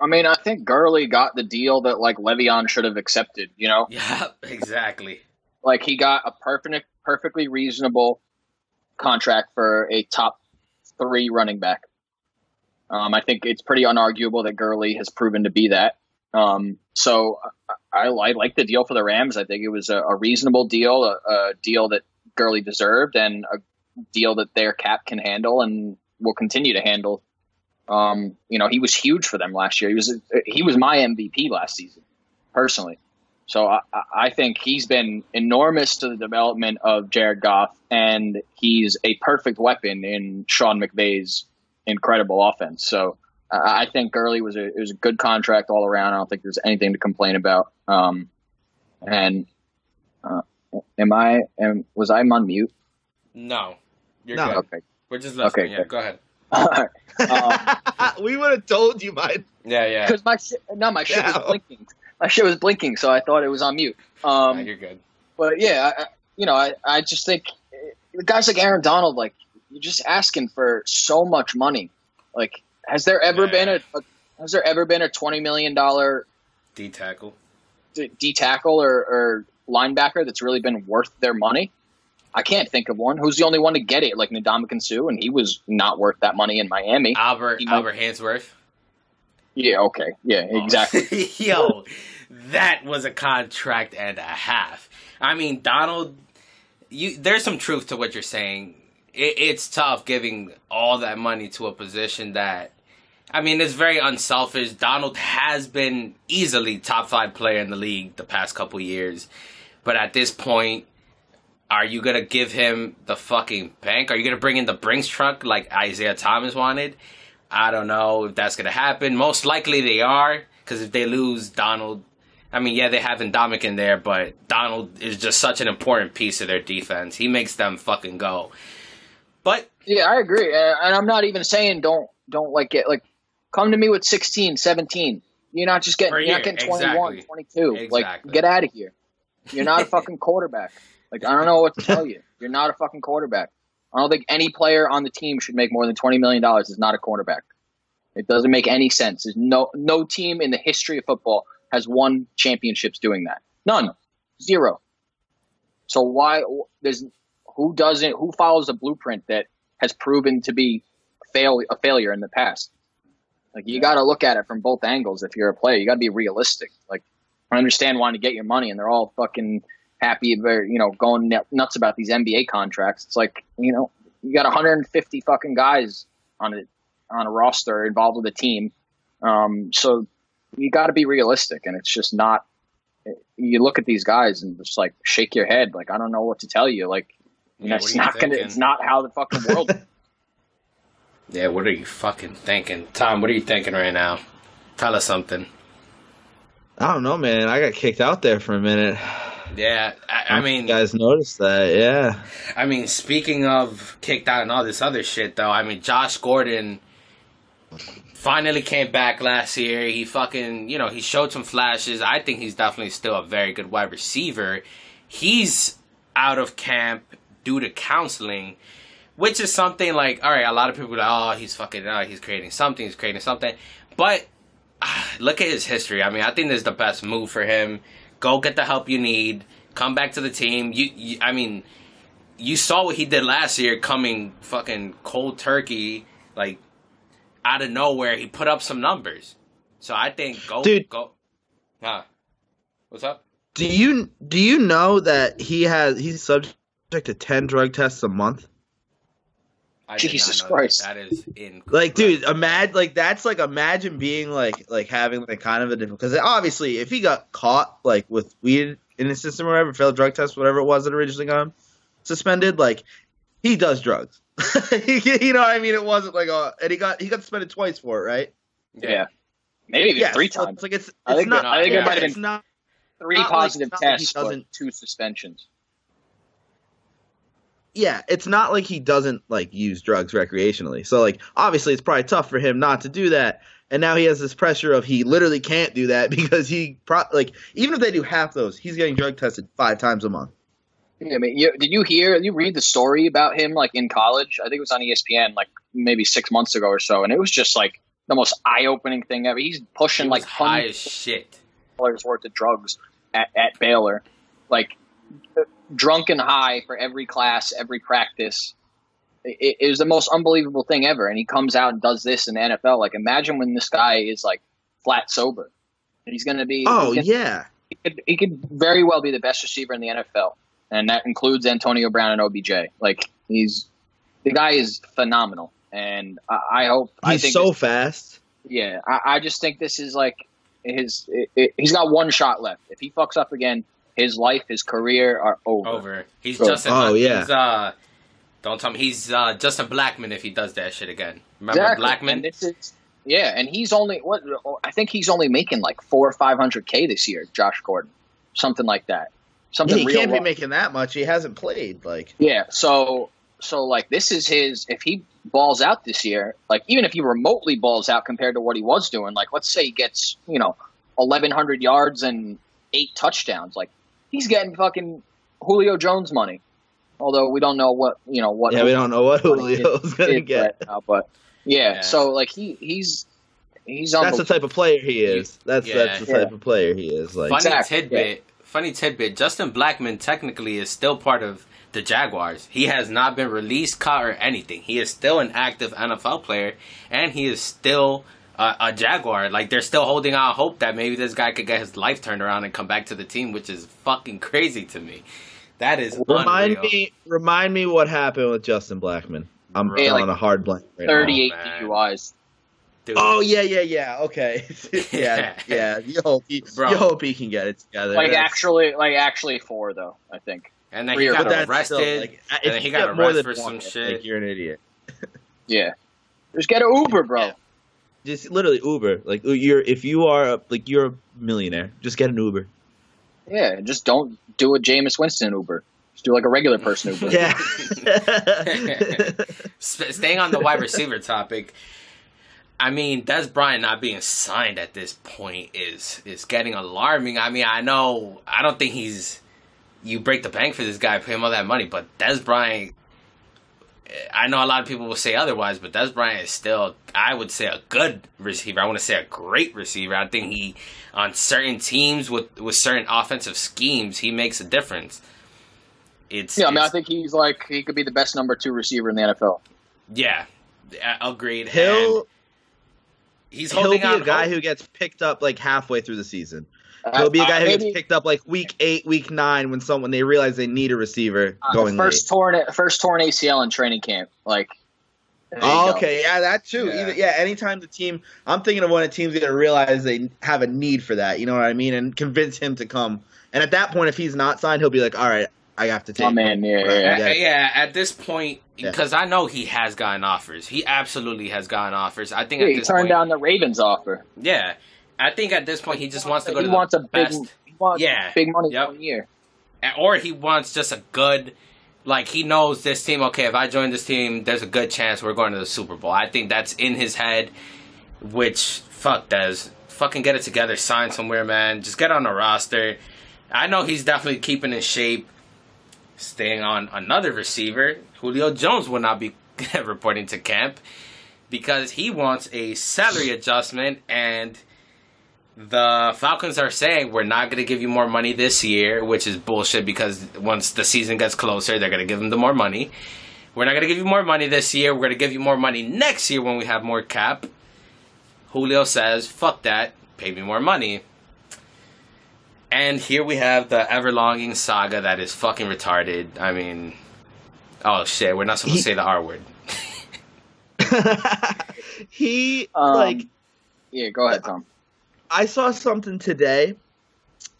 I mean, I think Gurley got the deal that like Le'Veon should have accepted. You know, Yeah, exactly. like he got a perfect, perfectly reasonable contract for a top three running back. Um, I think it's pretty unarguable that Gurley has proven to be that. Um, so I, I like the deal for the Rams. I think it was a, a reasonable deal, a, a deal that Gurley deserved, and a deal that their cap can handle and will continue to handle. Um, you know, he was huge for them last year. He was he was my MVP last season, personally. So I, I think he's been enormous to the development of Jared Goff, and he's a perfect weapon in Sean McVay's incredible offense. So I think Gurley was a it was a good contract all around. I don't think there's anything to complain about. Um, and uh, am I am was I on mute? No, you're No. good. Okay. We're just listening. Okay, yeah, good. go ahead. Um, we would have told you, mine. Yeah, yeah. because my shit, no, my shit Yeah. was blinking. My shit was blinking, so I thought it was on mute. Nah, Um, you're good. but yeah, I, I- you know, I, I just think guys like Aaron Donald, like you're just asking for so much money. Like, has there ever Yeah. been a, a has there ever been a twenty million dollar D tackle. D tackle or, or linebacker that's really been worth their money? I can't think of one. Who's the only one to get it? Like Ndamukong Suh, and he was not worth that money in Miami. Albert Albert Haynesworth. Yeah, okay, yeah, oh. exactly. Yo, that was a contract and a half. I mean, Donald, you there's some truth to what you're saying. It, it's tough giving all that money to a position that, I mean, it's very unselfish. Donald has been easily top five player in the league the past couple years, but at this point, are you gonna give him the fucking bank? Are you gonna bring in the Brinks truck like Isaiah Thomas wanted? I don't know if that's gonna happen. Most likely they are, because if they lose Donald, I mean, yeah, they have Ndamukong in there, but Donald is just such an important piece of their defense. He makes them fucking go. But Yeah, I agree. And I'm not even saying don't don't like get like come to me with 16, 17. You're not just getting you're not getting 21, exactly. 22. Exactly. Like get out of here. You're not a fucking quarterback. Like I don't know what to tell you. You're not a fucking quarterback. I don't think any player on the team should make more than 20 million dollars is not a quarterback. It doesn't make any sense. There's no no team in the history of football has won championships doing that. None. Zero. So why there's who doesn't who follows a blueprint that has proven to be fail a failure in the past? Like you got to look at it from both angles. If you're a player, you got to be realistic. Like I understand wanting to get your money, and they're all fucking happy, they're you know going nuts about these NBA contracts. It's like you know you got 150 fucking guys on a on a roster involved with a team, um, so you got to be realistic, and it's just not. You look at these guys and just like shake your head, like I don't know what to tell you. Like Yeah, it's what are you not gonna. It's not how the fucking world. yeah, what are you fucking thinking, Tom? What are you thinking right now? Tell us something. I don't know, man. I got kicked out there for a minute. Yeah, I, I mean, you guys noticed that, yeah. I mean, speaking of kicked out and all this other shit, though, I mean, Josh Gordon finally came back last year. He fucking, you know, he showed some flashes. I think he's definitely still a very good wide receiver. He's out of camp due to counseling, which is something like, all right, a lot of people are like, oh, he's fucking, uh, he's creating something, he's creating something. But look at his history. I mean, I think this is the best move for him. Go get the help you need. Come back to the team. You, you I mean, you saw what he did last year coming fucking cold turkey like out of nowhere he put up some numbers so i think go Dude. go huh what's up Do you do you know that he has he's subject to ten drug tests a month? I Jesus know Christ. that. that is in Like, dude, imagine like that's like imagine being like like having like kind of a different because obviously if he got caught like with weed in his system or whatever, failed drug test, whatever it was that originally got him suspended, like he does drugs. you know what I mean? It wasn't like a and he got he got suspended twice for it, right? yeah, maybe even Yeah, three so times. It's like it's, it's I think not. there- I think there yeah, might have been not. Three not positive like tests, but doesn't- two suspensions. Yeah, it's not like he doesn't like use drugs recreationally. So like obviously it's probably tough for him not to do that. and now he has this pressure of he literally can't do that because he pro- like even if they do half those, he's getting drug tested five times a month. Yeah, I mean, you, did you hear? You read the story about him like in college? I think it was on ESPN like maybe six months ago or so, and it was just like the most eye-opening thing ever. He's pushing He like was high as hundreds shit. of dollars worth of drugs at, at Baylor, like drunk and high for every class, every practice. It, it was the most unbelievable thing ever, and he comes out and does this in the NFL. Like, imagine when this guy is like flat sober, and he's going to be. Oh gonna- yeah, he could, he could very well be the best receiver in the NFL, and that includes Antonio Brown and OBJ. Like he's the guy is phenomenal, and I, I hope I he's think so this- fast. yeah. I, I just think this is like his. It, it, he's got one shot left. If he fucks up again, his life, his career are over. Over. He's Sure. Justin. Oh, yeah. He's, uh, don't tell me he's uh, Justin Blackmon if he does that shit again. Remember Exactly. Blackmon? And this is yeah, and he's only what I think he's only making like four or five hundred k this year. Josh Gordon, something like that. Something he real can't be making that much. He hasn't played like. Yeah, so so like this is his if he balls out this year, like even if he remotely balls out compared to what he was doing, like let's say he gets, you know, eleven hundred yards and eight touchdowns, like he's getting fucking Julio Jones money. Although we don't know what you know what Yeah, we don't know what Julio Julio's gonna is get. right now, but yeah, Yeah. so like he he's he's That's the type of player he is. That's Yeah. that's the type of player he is. Like funny Exactly, tidbit. Funny tidbit. Justin Blackmon technically is still part of the Jaguars. He has not been released, caught, or anything. He is still an active NFL player, and he is still a, a Jaguar. Like they're still holding out hope that maybe this guy could get his life turned around and come back to the team, which is fucking crazy to me. That is remind unreal. me, remind me what happened with Justin Blackmon. I'm Yeah, on like a hard blank. Right now. thirty eight Oh, man. DUIs. Dude. Oh yeah, yeah, yeah. Okay, yeah, yeah. You hope he, Bro. you hope he can get it together. Like That's- actually like actually four though, I think. and then Three he got arrested. still, like, and then he got more arrested than for some one, shit. Like, you're an idiot. Yeah. Just get an Uber, bro. Just literally Uber. Like uh, you're if you are a, like you're a millionaire, just get an Uber. Yeah, just don't do a Jameis Winston Uber. Just do like a regular person Uber. Yeah. Staying on the wide receiver topic, I mean, Dez Bryant not being signed at this point is is getting alarming. I mean, I know I don't think he's you break the bank for this guy, pay him all that money, but Dez Bryant. I know a lot of people will say otherwise, but Dez Bryant is still, I would say, a good receiver. I want to say a great receiver. I think he, on certain teams with with certain offensive schemes, he makes a difference. It's Yeah, I mean, I think he's like he could be the best number two receiver in the NFL. yeah, a- agreed. he'll And he's he'll be out a guy hope. who gets picked up like halfway through the season. He'll be a Uh, guy who maybe, gets picked up like week eight, week nine when someone they realize they need a receiver uh, going first late. torn first torn ACL in training camp. Like, Oh, okay, yeah, that too. Yeah. Either, yeah, anytime the team, I'm thinking of when a team's going to realize they have a need for that. You know what I mean, and convince him to come. And at that point, if he's not signed, he'll be like, "All right, I have to take." I'm in, yeah, yeah. I get Uh, it. yeah, at this point, Yeah. because I know he has gotten offers. He absolutely has gotten offers. I think Yeah, at he this turned point, down the Ravens offer. yeah, I think at this point he just wants to go he to wants the a big, he wants Yeah. big money Yep. one year. or he wants just a good. Like he knows this team. Okay, if I join this team, there's a good chance we're going to the Super Bowl. I think that's in his head. Which fuck does fucking get it together, sign somewhere, man. Just get on the roster. I know he's definitely keeping in shape. Staying on another receiver, Julio Jones will not be reporting to camp because he wants a salary adjustment and the Falcons are saying we're not going to give you more money this year, which is bullshit because once the season gets closer, they're going to give them the more money. We're not going to give you more money this year. We're going to give you more money next year when we have more cap. Julio says, fuck that, pay me more money. And here we have the everlonging saga that is fucking retarded. I mean, oh shit, we're not supposed to say the R word. he Um, like Yeah, go ahead, Tom. I saw something today.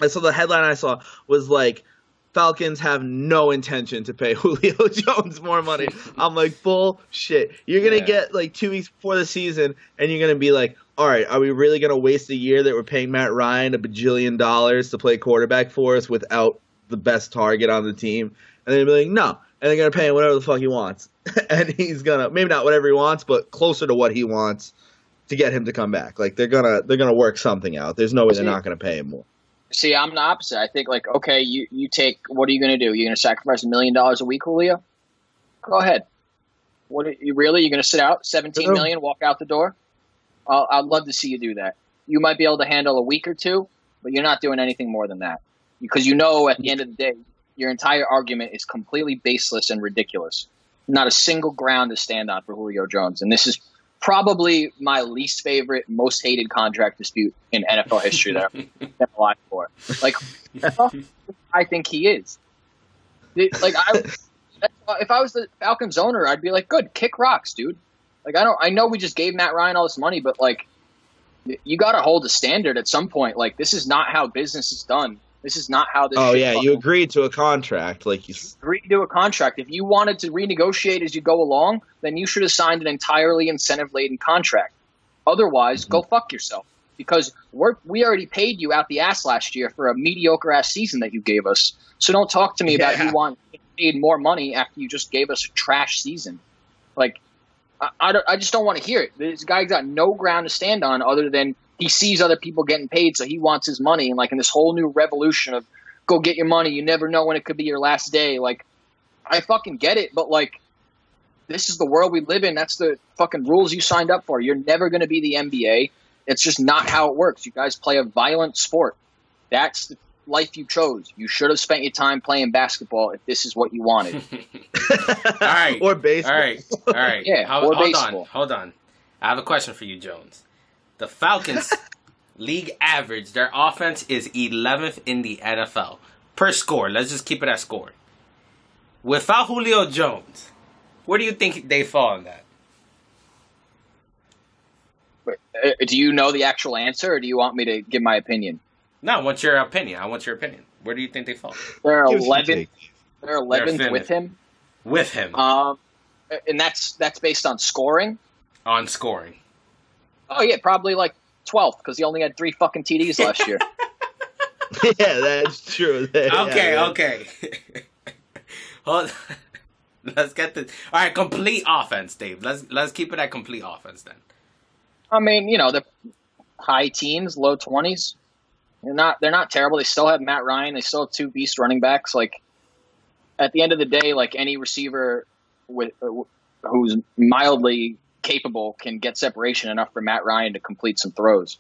I saw the headline I saw was like Falcons have no intention to pay Julio Jones more money. I'm like bullshit. You're gonna Yeah. get like two weeks before the season, and you're gonna be like, all right, are we really gonna waste a year that we're paying Matt Ryan a bajillion dollars to play quarterback for us without the best target on the team? And they'll be like, no. And they're gonna pay him whatever the fuck he wants, and he's gonna maybe not whatever he wants, but closer to what he wants to get him to come back. Like they're gonna they're gonna work something out. There's no way they're not gonna pay him more. See, I'm the opposite. I think like, okay, you you take. What are you to do? You're to sacrifice a million dollars a week, Julio? Go ahead. What are you really? You're to sit out 17 No. million, walk out the door? I'll, I'd love to see you do that. You might be able to handle a week or two, but you're not doing anything more than that because you know at the end of the day, your entire argument is completely baseless and ridiculous. Not a single ground to stand on for Julio Jones, and this is probably my least favorite, most hated contract dispute in NFL history that been alive for. Like, I think he is. Like, I, if I was the Falcons owner, I'd be like, good, kick rocks, dude. Like, I don't, I know we just gave Matt Ryan all this money, but like, you got to hold a standard at some point. Like, this is not how business is done. This is not how this. Oh yeah, you agreed to a contract, like you. s- agreed to a contract. If you wanted to renegotiate as you go along, then you should have signed an entirely incentive laden contract. Otherwise, go fuck yourself. Because we're, we already paid you out the ass last year for a mediocre ass season that you gave us. So don't talk to me about you want to get paid more money after you just gave us a trash season. Like, I, I, don't- I just don't want to hear it. This guy's got no ground to stand on other than he sees other people getting paid, so he wants his money. And like in this whole new revolution of go get your money, you never know when it could be your last day. Like, I fucking get it, but like, this is the world we live in. That's the fucking rules you signed up for. You're never going to be the NBA. It's just not how it works. You guys play a violent sport. That's the life you chose. You should have spent your time playing basketball if this is what you wanted. All right. or baseball. All right, all right. Yeah, Ho- or hold on, hold on. I have a question for you, Jones. The Falcons league average, their offense is 11th in the NFL per score. Let's just keep it at score. Without Julio Jones, where do you think they fall in that? Do you know the actual answer, or do you want me to give my opinion? No, I want your opinion. I want your opinion. Where do you think they fall They're Give us your 11th. They're 11th with him. with him Um, and that's that's based on scoring. on scoring? Oh yeah, probably like 12th because he only had three fucking TDs last year. yeah, that's true. Okay, yeah. okay. Hold. Let's get this. All right, complete offense, Dave. Let's let's keep it at complete offense then. I mean, you know, the high teens, low 20s. They're not they're not terrible. They still have Matt Ryan. They still have two beast running backs. Like at the end of the day, like any receiver with uh, who's mildly capable can get separation enough for Matt Ryan to complete some throws.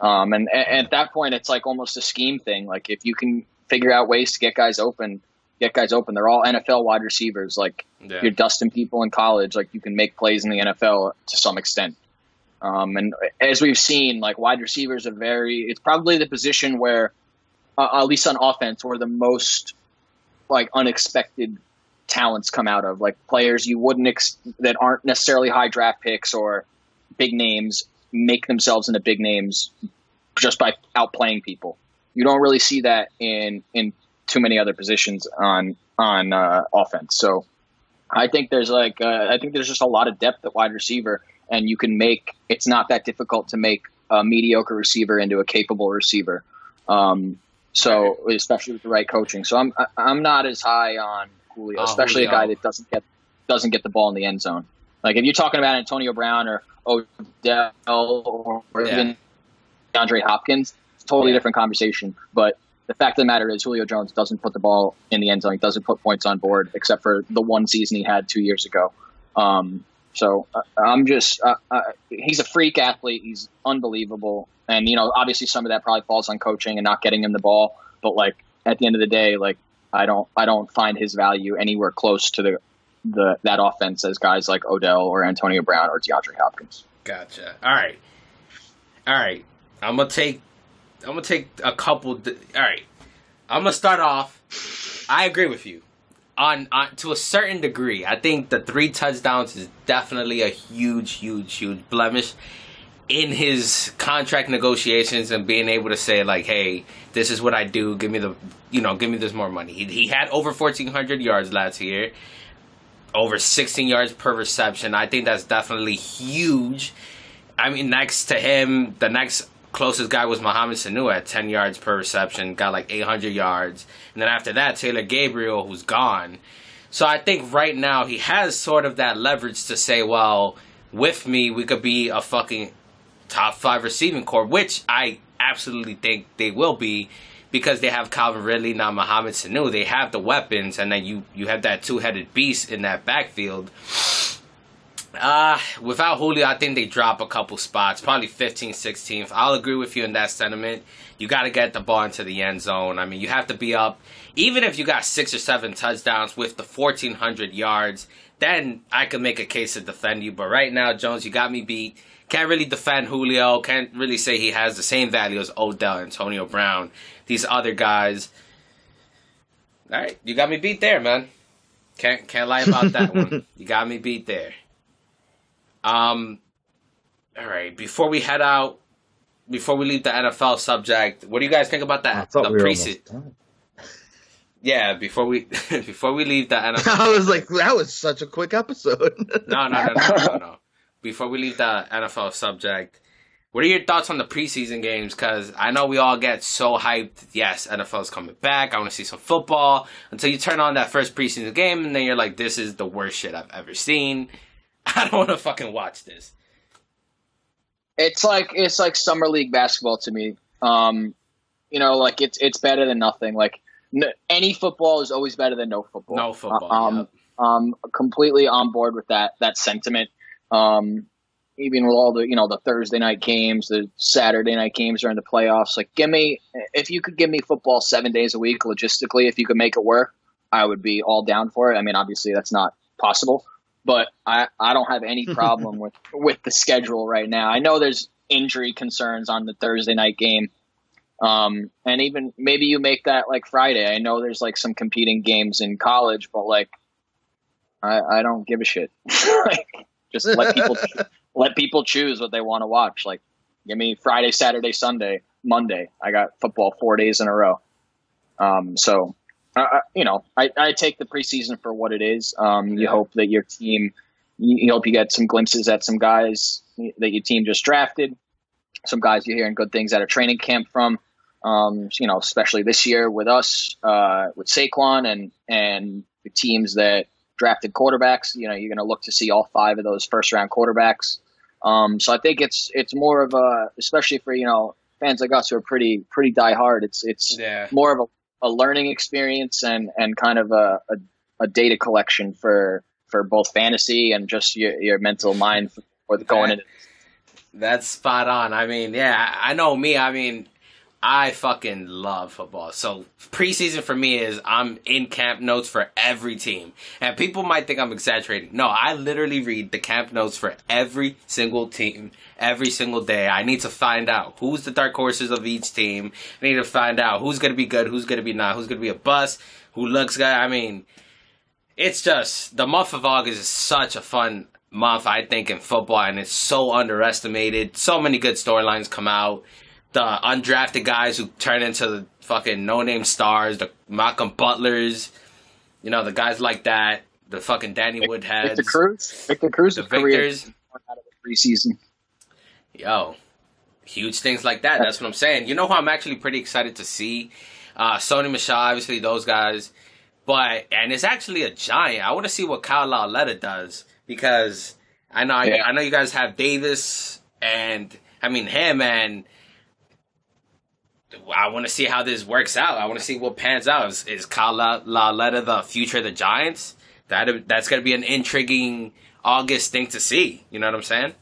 Um, and, and at that point, it's like almost a scheme thing. Like if you can figure out ways to get guys open, get guys open. They're all NFL wide receivers. Like Yeah. you're dusting people in college, like you can make plays in the NFL to some extent. Um, and as we've seen, like wide receivers are very, it's probably the position where, uh, at least on offense, where the most like unexpected talents come out of, like players you wouldn't ex- that aren't necessarily high draft picks or big names make themselves into big names just by outplaying people. You don't really see that in in too many other positions on on uh, offense. So I think there's like uh, I think there's just a lot of depth at wide receiver, and you can make it's not that difficult to make a mediocre receiver into a capable receiver. Um, so especially with the right coaching. So I'm I'm not as high on Julio, Oh, especially a guy that doesn't get doesn't get the ball in the end zone. Like if you're talking about Antonio Brown or Odell or, or Yeah. even DeAndre Hopkins, it's a totally Yeah. different conversation. But the fact of the matter is, Julio Jones doesn't put the ball in the end zone. He doesn't put points on board, except for the one season he had two years ago. Um, so uh, I'm just, uh, uh, he's a freak athlete. He's unbelievable. And, you know, obviously some of that probably falls on coaching and not getting him the ball. But, like, at the end of the day, like, I don't, I don't find his value anywhere close to the, the that offense as guys like Odell or Antonio Brown or DeAndre Hopkins. Gotcha. All right. All right. I'm gonna take. I'm gonna take a couple. d- All right. I'm gonna start off. I agree with you. On, on to a certain degree, I think the three touchdowns is definitely a huge, huge, huge blemish in his contract negotiations and being able to say like, "Hey, this is what I do. Give me the, you know, give me this more money." He, he had over 1,400 yards last year, over 16 yards per reception. I think that's definitely huge. I mean, next to him, the next closest guy was Mohamed Sanu at 10 yards per reception, got like 800 yards. And then after that, Taylor Gabriel, who's gone. So I think right now he has sort of that leverage to say, well, with me, we could be a fucking top five receiving corps, which I absolutely think they will be because they have Calvin Ridley, now Mohamed Sanu. They have the weapons, and then you you have that two headed beast in that backfield. Uh, without Julio, I think they drop a couple spots, probably 15th, 16th. I'll agree with you in that sentiment. You got to get the ball into the end zone. I mean, you have to be up, even if you got six or seven touchdowns with the 1,400 yards, then I could make a case to defend you. But right now, Jones, you got me beat. Can't really defend Julio. Can't really say he has the same value as Odell, Antonio Brown, these other guys. All right, you got me beat there, man. Can't can't lie about that one. You got me beat there. Um, all right. Before we head out, before we leave the NFL subject, what do you guys think about that? the we preseason. Yeah, before we before we leave the NFL. I was like, that was such a quick episode. no, no, no, no, no, no. Before we leave the NFL subject, what are your thoughts on the preseason games? Because I know we all get so hyped. Yes, NFL's coming back. I want to see some football. Until you turn on that first preseason game, and then you're like, "This is the worst shit I've ever seen." I don't want to fucking watch this. It's like it's like summer league basketball to me. Um, you know, like it's it's better than nothing. Like n- any football is always better than no football. No football. Um, yep. um, completely on board with that that sentiment. Um, even with all the you know the Thursday night games, the Saturday night games during the playoffs. Like, give me if you could give me football seven days a week logistically, if you could make it work, I would be all down for it. I mean, obviously that's not possible, but I I don't have any problem with with the schedule right now. I know there's injury concerns on the Thursday night game. Um, and even maybe you make that like Friday. I know there's like some competing games in college, but like, I, I don't give a shit. like, just let people let people choose what they want to watch. Like, give me Friday, Saturday, Sunday, Monday. I got football four days in a row. Um, so, uh, you know, I, I take the preseason for what it is. Um, you Yeah. hope that your team, you, you hope you get some glimpses at some guys that your team just drafted, some guys you're hearing good things at a training camp from. Um, you know, especially this year with us, uh, with Saquon and and the teams that drafted quarterbacks. You know, you're going to look to see all five of those first round quarterbacks. Um, so I think it's it's more of a, especially for you know fans like us who are pretty pretty die hard. It's it's Yeah. more of a, a learning experience and and kind of a, a, a data collection for for both fantasy and just your, your mental mind for going into That's spot on. I mean, yeah, I know me. I mean, I fucking love football. So preseason for me is I'm in camp notes for every team. And people might think I'm exaggerating. No, I literally read the camp notes for every single team every single day. I need to find out who's the dark horses of each team. I need to find out who's going to be good, who's going to be not, who's going to be a bust, who looks good. I mean, it's just the month of August is such a fun month, I think, in football, and it's so underestimated. So many good storylines come out. The undrafted guys who turn into the fucking no name stars, the Malcolm Butlers, you know, the guys like that, the fucking Danny Woodheads, Victor Cruz. Victor Cruz, the Victors. out of the preseason. Yo, huge things like that. That's what I'm saying. You know who I'm actually pretty excited to see? Uh, Sony Michel, obviously, those guys. But, and it's actually a giant. I want to see what Kyle Lauletta does because I know, Yeah. I, know you guys have Davis and, I mean, him and I want to see how this works out. I want to see what pans out. Is, is Kyle La- Lauletta the future of the Giants? That That's going to be an intriguing August thing to see. You know what I'm saying?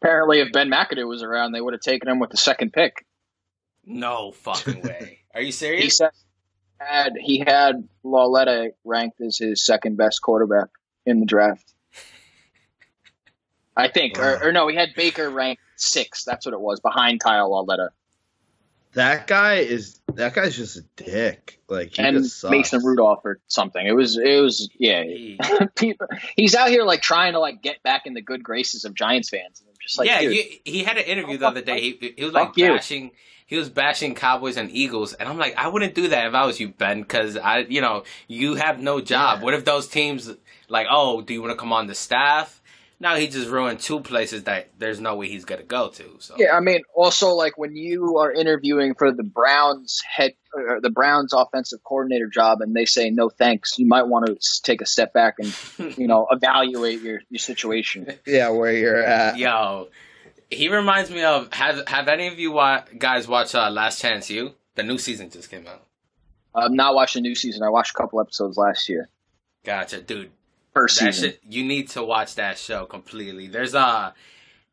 Apparently, if Ben McAdoo was around, they would have taken him with the second pick. No fucking way. Are you He serious? said had he had Lauletta ranked as his second best quarterback in the draft. I think, or, or no, he had Baker ranked sixth. That's what it was, behind Kyle Lauletta that guy is that guy's just a dick. Like he and just sucks. Mason Rudolph or something. It was, it was, yeah. He- People, he's out here like trying to like get back in the good graces of Giants fans. And I'm just like, yeah, dude, you, he had an interview the oh, other day. He, he was like Fuck you. bashing. He was bashing Cowboys and Eagles, and I'm like, I wouldn't do that if I was you, Ben, because I, you know, you have no job. Yeah. What if those teams, like, oh, do you want to come on the staff? Now he just ruined two places that there's no way he's gonna go to. So Yeah, I mean, also like when you are interviewing for the Browns head, or the Browns offensive coordinator job, and they say no thanks, you might want to take a step back and you know evaluate your your situation. yeah, where you're at. yo, He reminds me of have have any of you wa- guys watched uh, Last Chance U? The new season just came out. I'm not watching the new season. I watched a couple episodes last year. Gotcha, dude. First That season. shit, you need to watch that show completely. There's a,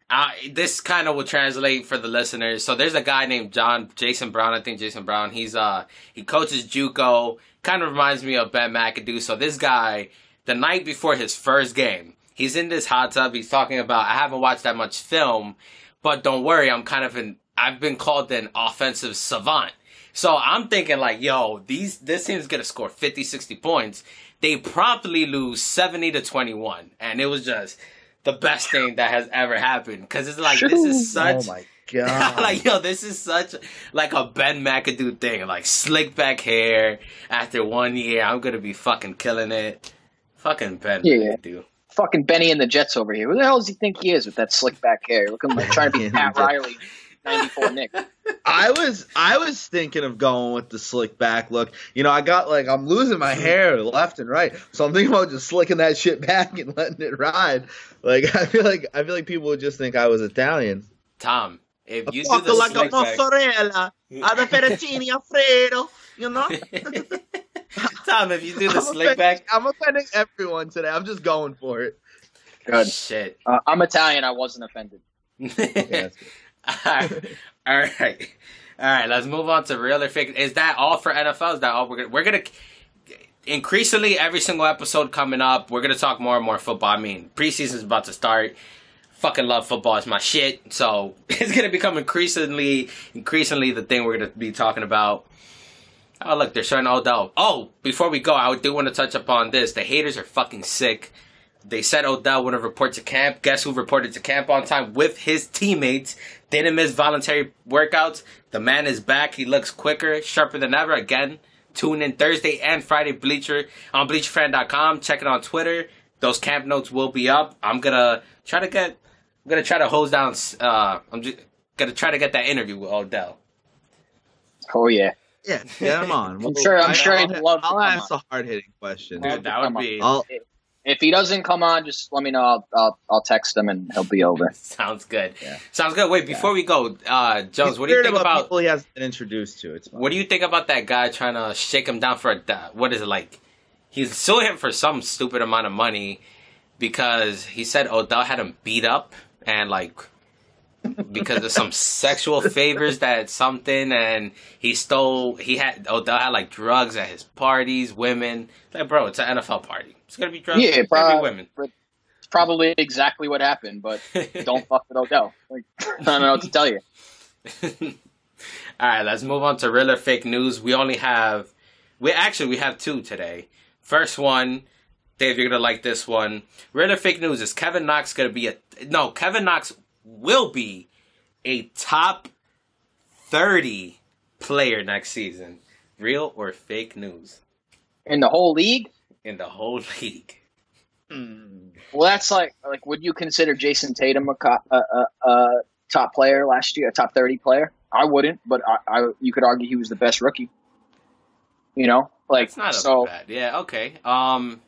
uh, this kind of will translate for the listeners. So there's a guy named John Jason Brown. I think Jason Brown. He's uh he coaches JUCO. Kind of reminds me of Ben McAdoo. So this guy, the night before his first game, he's in this hot tub. He's talking about I haven't watched that much film, but don't worry, I'm kind of an I've been called an offensive savant. So I'm thinking like, yo, these this team's gonna score 50, 60 points. They promptly lose 70 to 21. And it was just the best thing that has ever happened. Cause it's like this is such oh my god! like yo, this is such like a Ben McAdoo thing. Like slick back hair after one year, I'm gonna be fucking killing it. Fucking Ben Yeah. McAdoo. Fucking Benny and the Jets over here. Who the hell does he think he is with that slick back hair? Looking like trying to be Pat. Riley, 94 Nick. I was I was thinking of going with the slick back look. You know, I got like I'm losing my hair left and right, so I'm thinking about just slicking that shit back and letting it ride. Like I feel like I feel like people would just think I was Italian. Tom, if you do the slick back, mozzarella, ada fettuccine alfredo. You know, Tom, if you do the I'm slick offending, back, I'm offending everyone today. I'm just going for it. Good. shit. Uh, I'm Italian. I wasn't offended. Yeah, Alright. All right. All right, let's move on to real or fake. Is that all for NFL? Is that all we're gonna we're gonna increasingly every single episode coming up, we're gonna talk more and more football. I mean, preseason's about to start. Fucking love football, it's my shit. So it's gonna become increasingly increasingly the thing we're gonna be talking about. Oh look, they're showing Odell. Oh, before we go, I do want to touch upon this. The haters are fucking sick. They said Odell wouldn't report to camp. Guess who reported to camp on time with his teammates? Didn't miss voluntary workouts. The man is back. He looks quicker, sharper than ever. Again, tune in Thursday and Friday Bleacher on BleacherFan.com. Check it on Twitter. Those camp notes will be up. I'm gonna try to get. I'm gonna try to hose down. Uh, I'm just gonna try to get that interview with Odell. Oh yeah. Yeah, get him on. I'm sure- I'm I- sure I'll, he'd love to I'll come ask the hard hitting question. Dude, that would be I'll, If he doesn't come on, just let me know. I'll I'll, I'll text him and he'll be over. sounds good. Yeah. Sounds good. Wait, before we go, uh, Jones, he's what do you think about people he hasn't been introduced to? It's fine. What do you think about that guy trying to shake him down for a da- what is it like? He's suing him for some stupid amount of money because he said Odell had him beat up and like because of some sexual favors that something and he stole he had Odell had like drugs at his parties, women. Like bro, it's an NFL party. It's gonna be drugs. Yeah, it's be women. It's probably exactly what happened, but don't fuck with Odell. Like, I don't know what to tell you. All right, let's move on to real or fake news. We only have, we actually we have two today. First one, Dave, you're gonna like this one. Real or fake news is Kevin Knox gonna be a no? Kevin Knox will be a top thirty player next season. Real or fake news In the whole league, in the whole league? Hmm. well, that's like like would you consider Jayson Tatum a, co- a, a, a top player last year, a top thirty player? I wouldn't, but I, I you could argue he was the best rookie. You know, like It's not so. bad. Yeah, okay. Um,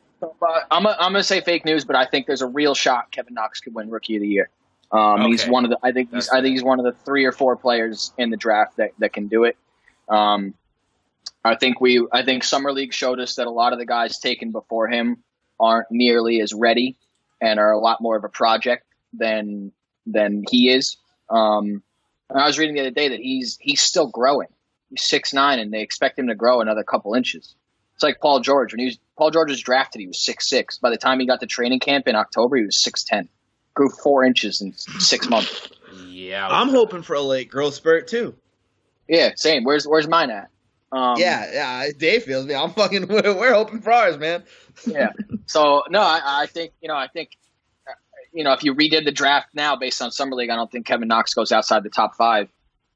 I'm, i I'm gonna say fake news, but I think there's a real shot Kevin Knox could win Rookie of the Year. Um, He's one of the. I think he's. That's I think he's one of the three or four players in the draft that, that can do it. Um, I think we. I think summer league showed us that a lot of the guys taken before him aren't nearly as ready and are a lot more of a project than than he is. Um, and I was reading the other day that he's he's still growing. He's six nine, and they expect him to grow another couple inches. It's like Paul George when he was Paul George was drafted. He was six six. By the time he got to training camp in October, he was six ten. Grew four inches in six months. yeah. I'm hoping for a late growth spurt too. Yeah, same. Where's where's mine at? Um, yeah, yeah. Dave feels me. I'm fucking. We're, we're hoping for ours, man. yeah. So no, I, I think you know I think uh, you know if you redid the draft now based on summer league, I don't think Kevin Knox goes outside the top five.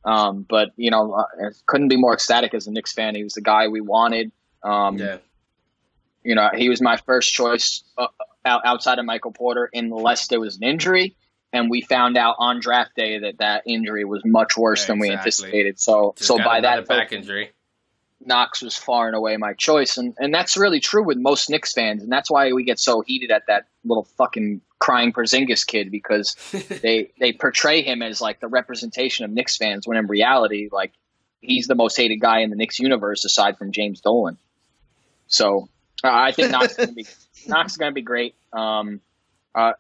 Um, but you know, uh, couldn't be more ecstatic as a Knicks fan. He was the guy we wanted. Um, yeah. You know, he was my first choice uh, out- outside of Michael Porter, unless there was an injury. And we found out on draft day that that injury was much worse Yeah, than we anticipated. So, Just so by that back injury. Knox was far and away my choice, and and that's really true with most Knicks fans, and that's why we get so heated at that little fucking crying Porzingis kid because they they portray him as like the representation of Knicks fans when in reality, like he's the most hated guy in the Knicks universe aside from James Dolan. So uh, I think Knox is going to be Knox is going to be great. Um, uh,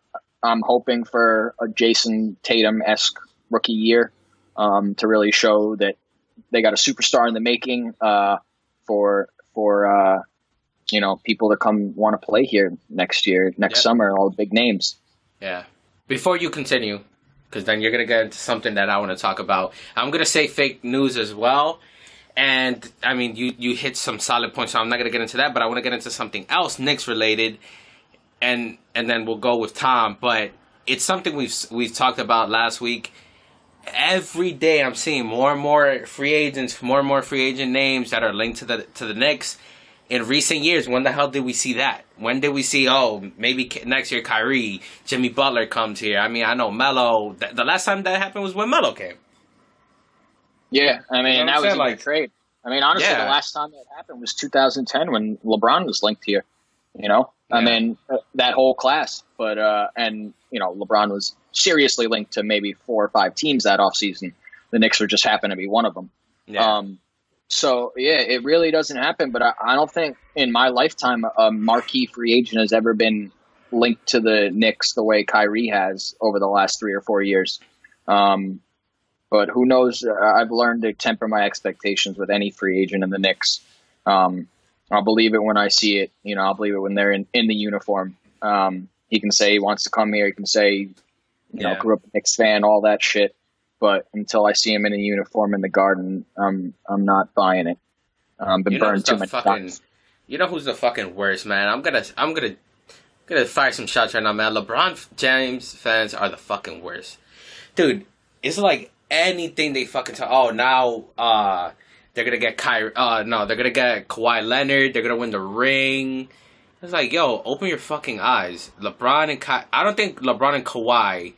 I'm hoping for a Jayson Tatum esque rookie year um, to really show that they got a superstar in the making uh, for for uh, you know people to come want to play here next year, next Yep. summer, all the big names. Yeah. Before you continue, because then you're gonna get into something that I want to talk about. I'm gonna say fake news as well. And I mean, you you hit some solid points, so I'm not gonna get into that. But I want to get into something else Knicks related, and and then we'll go with Tom. But it's something we've we've talked about last week. Every day, I'm seeing more and more free agents, more and more free agent names that are linked to the to the Knicks. In recent years, when the hell did we see that? When did we see? Oh, maybe next year, Kyrie, Jimmy Butler comes here. I mean, I know Melo. The last time that happened was when Melo came. Yeah, I mean, You know that was Like- a trade. I mean, honestly, Yeah. the last time that happened was 2010 when LeBron was linked here. You know, I mean, uh, that whole class. But uh, and you know, LeBron was seriously linked to maybe four or five teams that offseason. The Knicks were just happened to be one of them. Yeah. Um, so yeah, it really doesn't happen. But I, I don't think in my lifetime a marquee free agent has ever been linked to the Knicks the way Kyrie has over the last three or four years. Um, but who knows? I've learned to temper my expectations with any free agent in the Knicks. Um, I'll believe it when I see it. You know, I'll believe it when they're in, in the uniform. Um, he can say he wants to come here. He can say, you know, Yeah. grew up a Knicks fan, all that shit. But until I see him in a uniform in the garden, I'm I'm not buying it. Um, been You know burned too much fucking? times. You know who's the fucking worst, man? I'm gonna, I'm gonna, gonna fire some shots right now, man. LeBron James fans are the fucking worst, dude. It's like anything they fucking talk. Oh, now, uh, they're gonna get Kyrie. Uh, no, they're gonna get Kawhi Leonard. They're gonna win the ring. It's like, yo, open your fucking eyes. LeBron and Ka- I don't think LeBron and Kawhi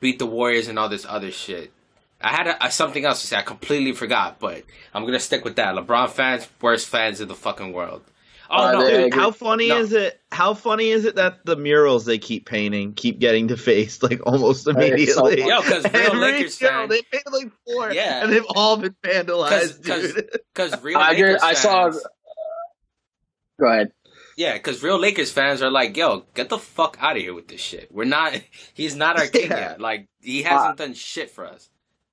beat the Warriors and all this other shit. I had a, a, something else to say. I completely forgot, but I'm gonna stick with that. LeBron fans, worst fans in the fucking world. Oh Uh, no, Dude, how funny No. is it? How funny is it that the murals they keep painting keep getting defaced like almost immediately? funny. Yo, 'cause real Every Lakers show, fan- they painted like four, Yeah. and they've all been 'Cause- vandalized, 'cause- dude. because real I, Lakers just, I saw. fans- Go ahead. Yeah, because real Lakers fans are like, yo, get the fuck out of here with this shit. We're not. He's not our king Yeah. yet. Like he hasn't done shit for us.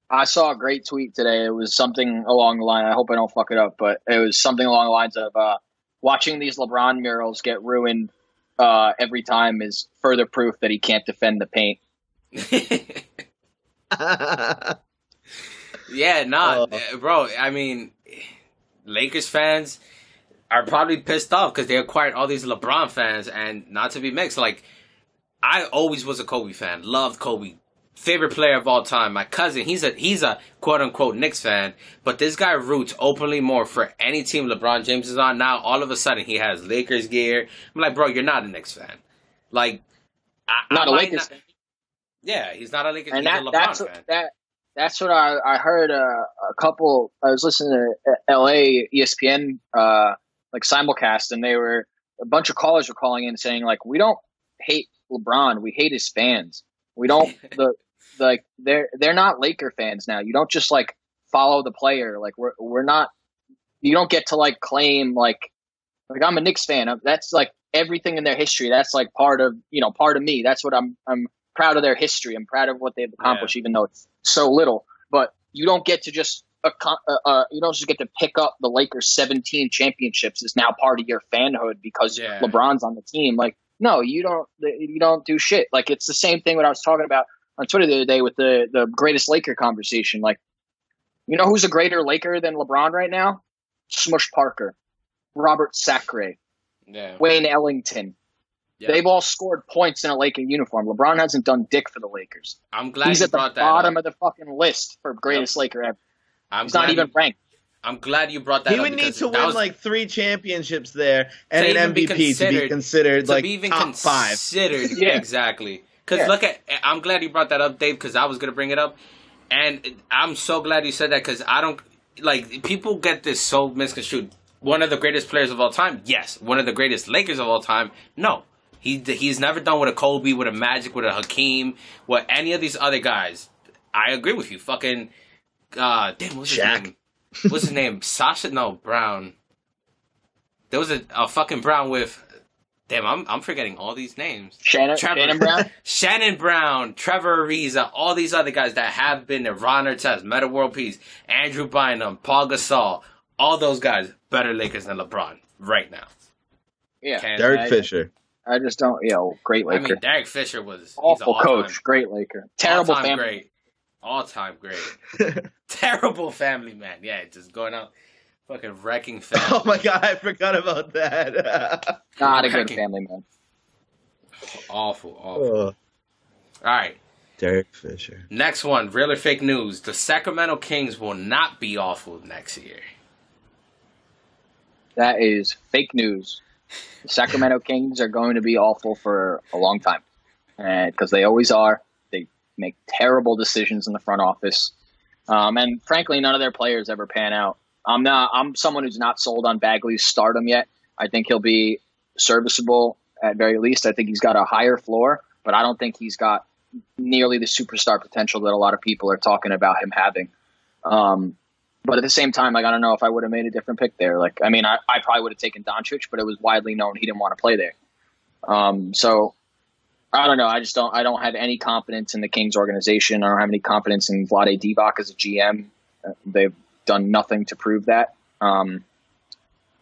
I saw a great tweet today. It was something along the line. I hope I don't fuck it up, but it was something along the lines of uh, watching these LeBron murals get ruined uh, every time is further proof that he can't defend the paint. yeah, nah, uh, bro. I mean, Lakers fans are probably pissed off because they acquired all these LeBron fans, and not to be mixed. Like, I always was a Kobe fan. Loved Kobe. Favorite player of all time. My cousin, he's a he's a quote unquote Knicks fan, but this guy roots openly more for any team LeBron James is on. Now all of a sudden he has Lakers gear. I'm like, bro, you're not a Knicks fan. Like, I, Not I a Lakers not- Yeah, he's not a Lakers. and that that's fan. that that's what I, I heard uh, a couple. I was listening to L.A. ESPN uh, like simulcast, and they were a bunch of callers were calling in saying like, we don't hate LeBron, we hate his fans. We don't the like they're they're not Laker fans now. You don't just like follow the player. Like we're we're not. You don't get to like claim like like I'm a Knicks fan. That's like everything in their history. That's like part of you know part of me. That's what I'm I'm proud of their history. I'm proud of what they've accomplished, even though it's so little. But you don't get to just accom- uh, uh, you don't just get to pick up the Lakers 17 championships is now part of your fanhood because Yeah. LeBron's on the team. Like no, you don't you don't do shit. Like it's the same thing what I was talking about on Twitter the other day with the the greatest Laker conversation. Like you know who's a greater Laker than LeBron right now? Smush Parker, Robert Sacre, Yeah, Wayne Ellington. Yeah. They've all scored points in a Laker uniform. LeBron hasn't done dick for the Lakers. I'm glad He's you at the that bottom up. of the fucking list for greatest Laker ever. I'm He's not even you- ranked. I'm glad you brought that he up would need to win was- like three championships there and an even be MVP to be considered- considered to like be even top five. considered Yeah. exactly. Because Yeah. look at, I'm glad you brought that up, Dave, because I was gonna bring it up, and I'm so glad you said that because I don't. like people get this so misconstrued. One of the greatest players of all time, yes. One of the greatest Lakers of all time, no. He he's never done with a Kobe, with a Magic, with a Hakeem, with any of these other guys. I agree with you. Fucking, uh, damn, what's his Shaq. name? What's his name? Sasha? No, Brown. There was a, a fucking Brown with. Damn, I'm I'm forgetting all these names. Shannon, Trevor- Shannon Brown. Shannon Brown, Trevor Ariza, all these other guys that have been there, Ron Artest, Metta World Peace, Andrew Bynum, Paul Gasol, all those guys better Lakers than LeBron right now. Yeah, Can't- Derek I- Fisher. I just don't. You know, great Lakers. I mean, Derek Fisher was awful an coach, great Laker, terrible all-time family. great, all time great, terrible family man. Yeah, just going out, fucking wrecking family. oh my god, I forgot about that. Not a good family man. awful, awful. oh, All right, Derek Fisher. next one, real or fake news: the Sacramento Kings will not be awful next year. That is fake news. The Sacramento Kings are going to be awful for a long time, because they always are. They make terrible decisions in the front office, um, and frankly, none of their players ever pan out. I'm not. I'm someone who's not sold on Bagley's stardom yet. I think he'll be serviceable at very least. I think he's got a higher floor, but I don't think he's got nearly the superstar potential that a lot of people are talking about him having. Um, but at the same time, like I don't know if I would have made a different pick there. Like I mean, I, I probably would have taken Doncic, but it was widely known he didn't want to play there. Um, so I don't know. I just don't. I don't have any confidence in the Kings organization. I don't have any confidence in Vlade Divac as a GM. Uh, They've done nothing to prove that. Um,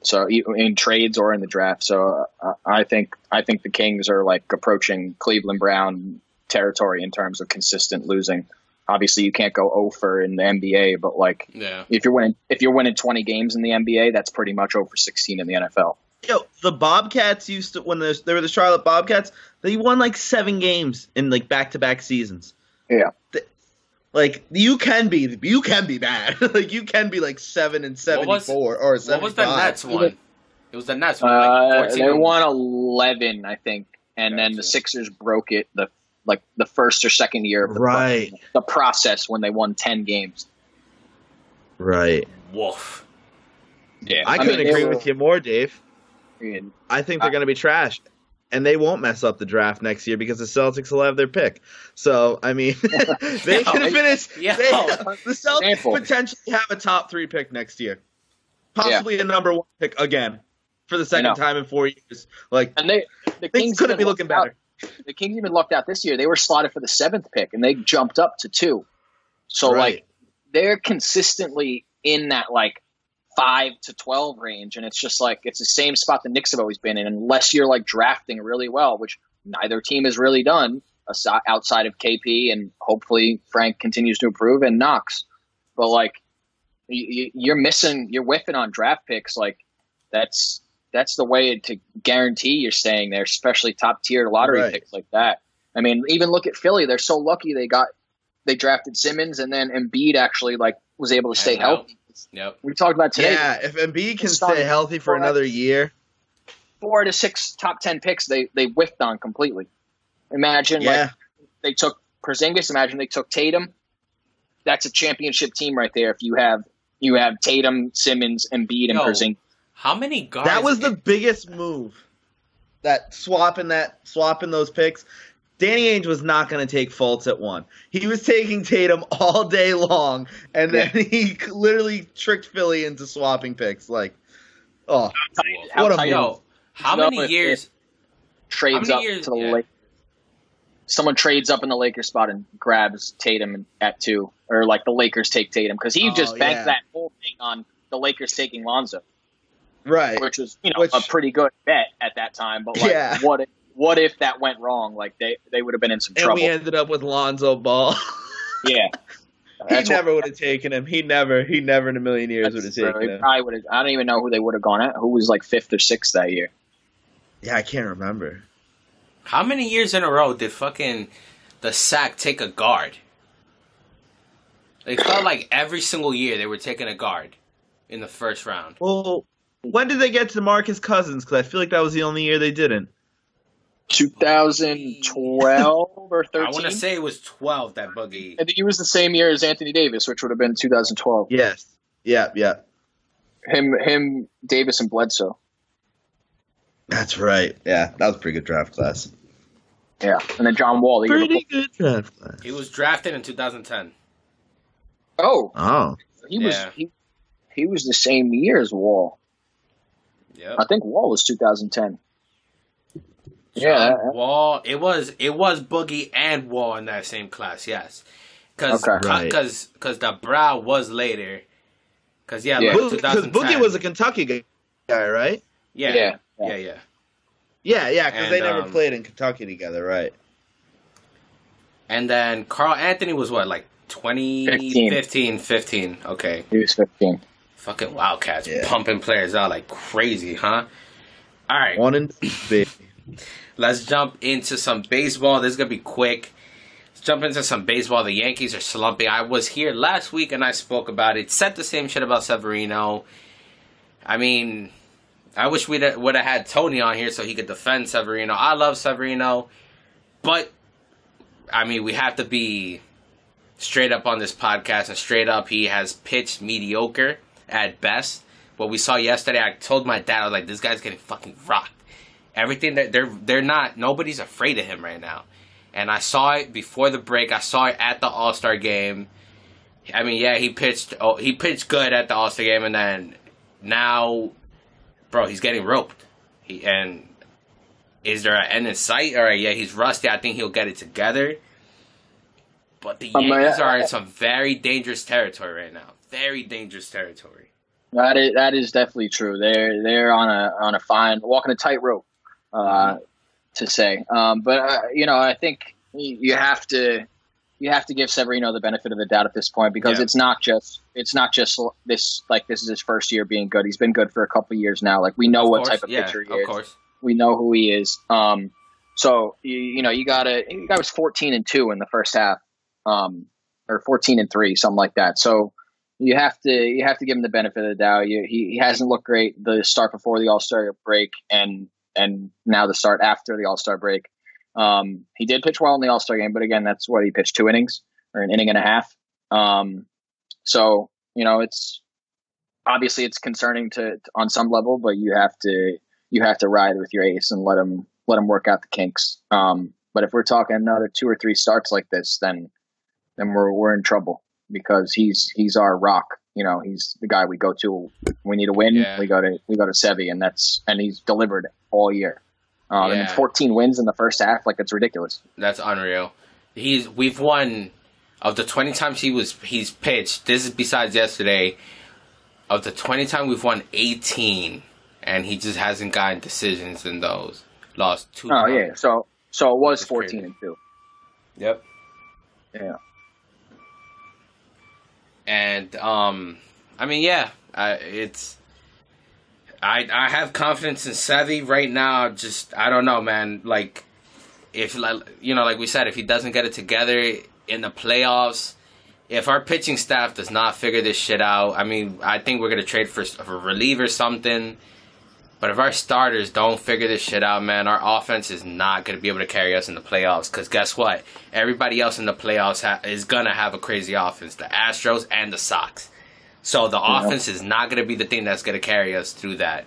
so e- in trades or in the draft. So uh, I think I think the Kings are like approaching Cleveland Brown territory in terms of consistent losing. Obviously, you can't go over in the NBA, but like Yeah, if you're winning if you're winning 20 games in the NBA, that's pretty much over 16 in the NFL. Yo, the Bobcats used to when there's- they were the Charlotte Bobcats. They won like seven games in like back to back seasons. Yeah. Th- Like you can be, you can be bad. like you can be like seven and seventy was- four or what was the five. Nets one? It was the Nets one. Uh, like 14 they won 11, I think, and then the Sixers broke it the like the first or second year of the, Right, the process when they won 10 games. right. Woof. Yeah, I couldn't mean, agree were- with you more, Dave. and I think they're Uh, going to be trash, and they won't mess up the draft next year because the Celtics will have their pick. So I mean, they can finish. yo. They, oh, the Celtics Example. potentially have a top three pick next year, possibly a number one pick again for the second time in four years. Like And they the Kings couldn't be looking lucked out- better. The Kings even lucked out this year. They were slotted for the seventh pick, and they jumped up to two. So Right. like they're consistently in that like five to twelve range, and it's just like it's the same spot the Knicks have always been in, unless you're like drafting really well, which neither team has really done asi- outside of KP, and hopefully Frank continues to improve and Knox. But like you- you- you're missing, you're whiffing on draft picks. Like that's that's the way to guarantee you're staying there, especially top tier lottery Right. picks like that. I mean, even look at Philly; they're so lucky they got they drafted Simmons, and then Embiid actually like was able to stay healthy. Yep. We talked about today. Yeah, if Embiid can stay healthy for another year, Four to six top ten picks they they whiffed on completely. Imagine yeah, like they took Porzingis. Imagine they took Tatum. That's a championship team right there. If you have you have Tatum, Simmons, Embiid, and Yo, Porzingis. How many guards? that was the biggest move. That swapping that swapping those picks. Danny Ainge was not going to take Fultz at one. He was taking Tatum all day long, and then he literally tricked Philly into swapping picks. Like, oh, How what a tight- move. Yo, how many if- years? trades How up years- to the yeah. Lakers. Someone trades up in the Lakers spot and grabs Tatum at two, or like the Lakers take Tatum because he Oh, just banked yeah. that whole thing on the Lakers taking Lonzo, right. which was you know Which- a pretty good bet at that time. But like, Yeah. what if, what if that went wrong? Like they they would have been in some And trouble. we ended up with Lonzo Ball. yeah, he That's never would have taken him. He never, he never in a million years would have That's true. taken him. probably would've- I don't even know who they would have gone at. Who was like fifth or sixth that year? Yeah, I can't remember. How many years in a row did fucking the sack take a guard? It felt like every single year they were taking a guard in the first round. Well, when did they get to Marcus Cousins? Because I feel like that was the only year they didn't. 2012 or 13. I want to say it was twelve that Boogie. I think it was the same year as Anthony Davis, which would have been 2012. Yes. Yeah, yeah. Him, him, Davis, and Bledsoe. That's right. Yeah, that was a pretty good draft class. Yeah, and then John Wall. Pretty before. good draft class. He was drafted in 2010. Oh, Oh, he was Yeah. he, he was the same year as Wall. Yeah. I think Wall was 2010. John Yeah. Wall. It was it was Boogie and Wall in that same class. Yes, because Okay. Right. because because the Brow was later. Because yeah, Yeah. look, because Boogie was a Kentucky guy, right? yeah Yeah. yeah yeah. Yeah, yeah, because they never um, played in Kentucky together, right? And then Karl-Anthony was what like 20, 15. 15, 15. Okay, He was 15. fucking Wildcats Yeah. pumping players out like crazy, huh? All right, One and baby. Let's jump into some baseball. This is gonna be quick. Let's jump into some baseball. The Yankees are slumping. I was here last week and I spoke about it. Said the same shit about Severino. I mean, I wish we would have had Tony on here so he could defend Severino. I love Severino, but I mean, we have to be straight up on this podcast and straight up. He has pitched mediocre at best. What we saw yesterday, I told my dad, I was like, "This guy's getting fucking rocked." Everything that they're they're not nobody's afraid of him right now. And i saw it before the break. I saw it at the all-star game. I mean yeah he pitched oh, he pitched good at the all-star game and then now bro he's getting roped. He and is there an end in sight all right yeah he's rusty. I think he'll get it together. But the Um, yankees are in some very dangerous territory right now. Very dangerous territory. That is that is definitely true. They're they're on a on a fine walking a tightrope, uh, to say. Um, but uh, you know, I think you have to you have to give Severino the benefit of the doubt at this point because Yeah. it's not just it's not just this like this is his first year being good. He's been good for a couple of years now. Like we know Of what course, type of yeah, pitcher he of is. course We know who he is. Um, so you, you know you gotta. The guy was fourteen and two in the first half, um, or fourteen and three, something like that. So you have to you have to give him the benefit of the doubt. You, he he hasn't looked great the start before the All Star break, and and now the start after the All Star break. Um, he did pitch well in the All Star game, but again, that's what he pitched two innings or an inning and a half. Um, so you know it's obviously it's concerning to, to on some level, but you have to you have to ride with your ace and let him let him work out the kinks. Um, but if we're talking another two or three starts like this, then then we're we're in trouble because he's he's our rock. You know, he's the guy we go to. We need a win. Yeah. We go to we go to Sevi, and that's and he's delivered all year. Um, And 14 wins in the first half, like it's ridiculous. That's unreal. He's we've won of the twenty times he was he's pitched. This is besides yesterday. Of the twenty times we've won eighteen, and he just hasn't gotten decisions in those. Lost two. Oh times. yeah, so so it was 14 crazy. and two. Yep. Yeah. And um, I mean, yeah, I, it's. I I have confidence in Sevi right now. Just I don't know, man. Like, if like you know, like we said, if he doesn't get it together in the playoffs, if our pitching staff does not figure this shit out, I mean, I think we're gonna trade for, a reliever something. But if our starters don't figure this shit out, man, our offense is not going to be able to carry us in the playoffs. Because guess what? Everybody else in the playoffs ha- is going to have a crazy offense. The Astros and the Sox. So the Yeah. offense is not going to be the thing that's going to carry us through that.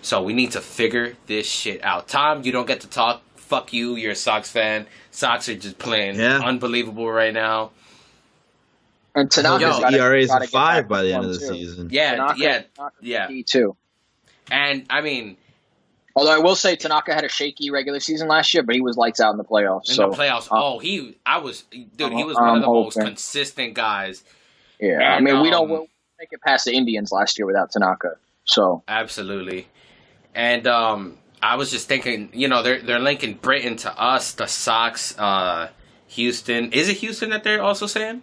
So we need to figure this shit out. Tom, you don't get to talk. Fuck you. You're a Sox fan. Sox are just playing Yeah. unbelievable right now. And Tanaka's Yo, gotta- ERA is gotta a get five by the end of the too. season. Yeah, Tanaka- yeah, Tanaka's yeah. key, too. And I mean, Although I will say Tanaka had a shaky regular season last year, but he was lights out in the playoffs. in so the playoffs, uh, oh, he, I was, dude, he was I'm one of the most consistent guys. yeah, I and, mean we don't um, we'll make it past the Indians last year without Tanaka. So Absolutely. And um I was just thinking, you know, they're they're linking Britton to us, the Sox, uh Houston. Is it Houston that they're also saying?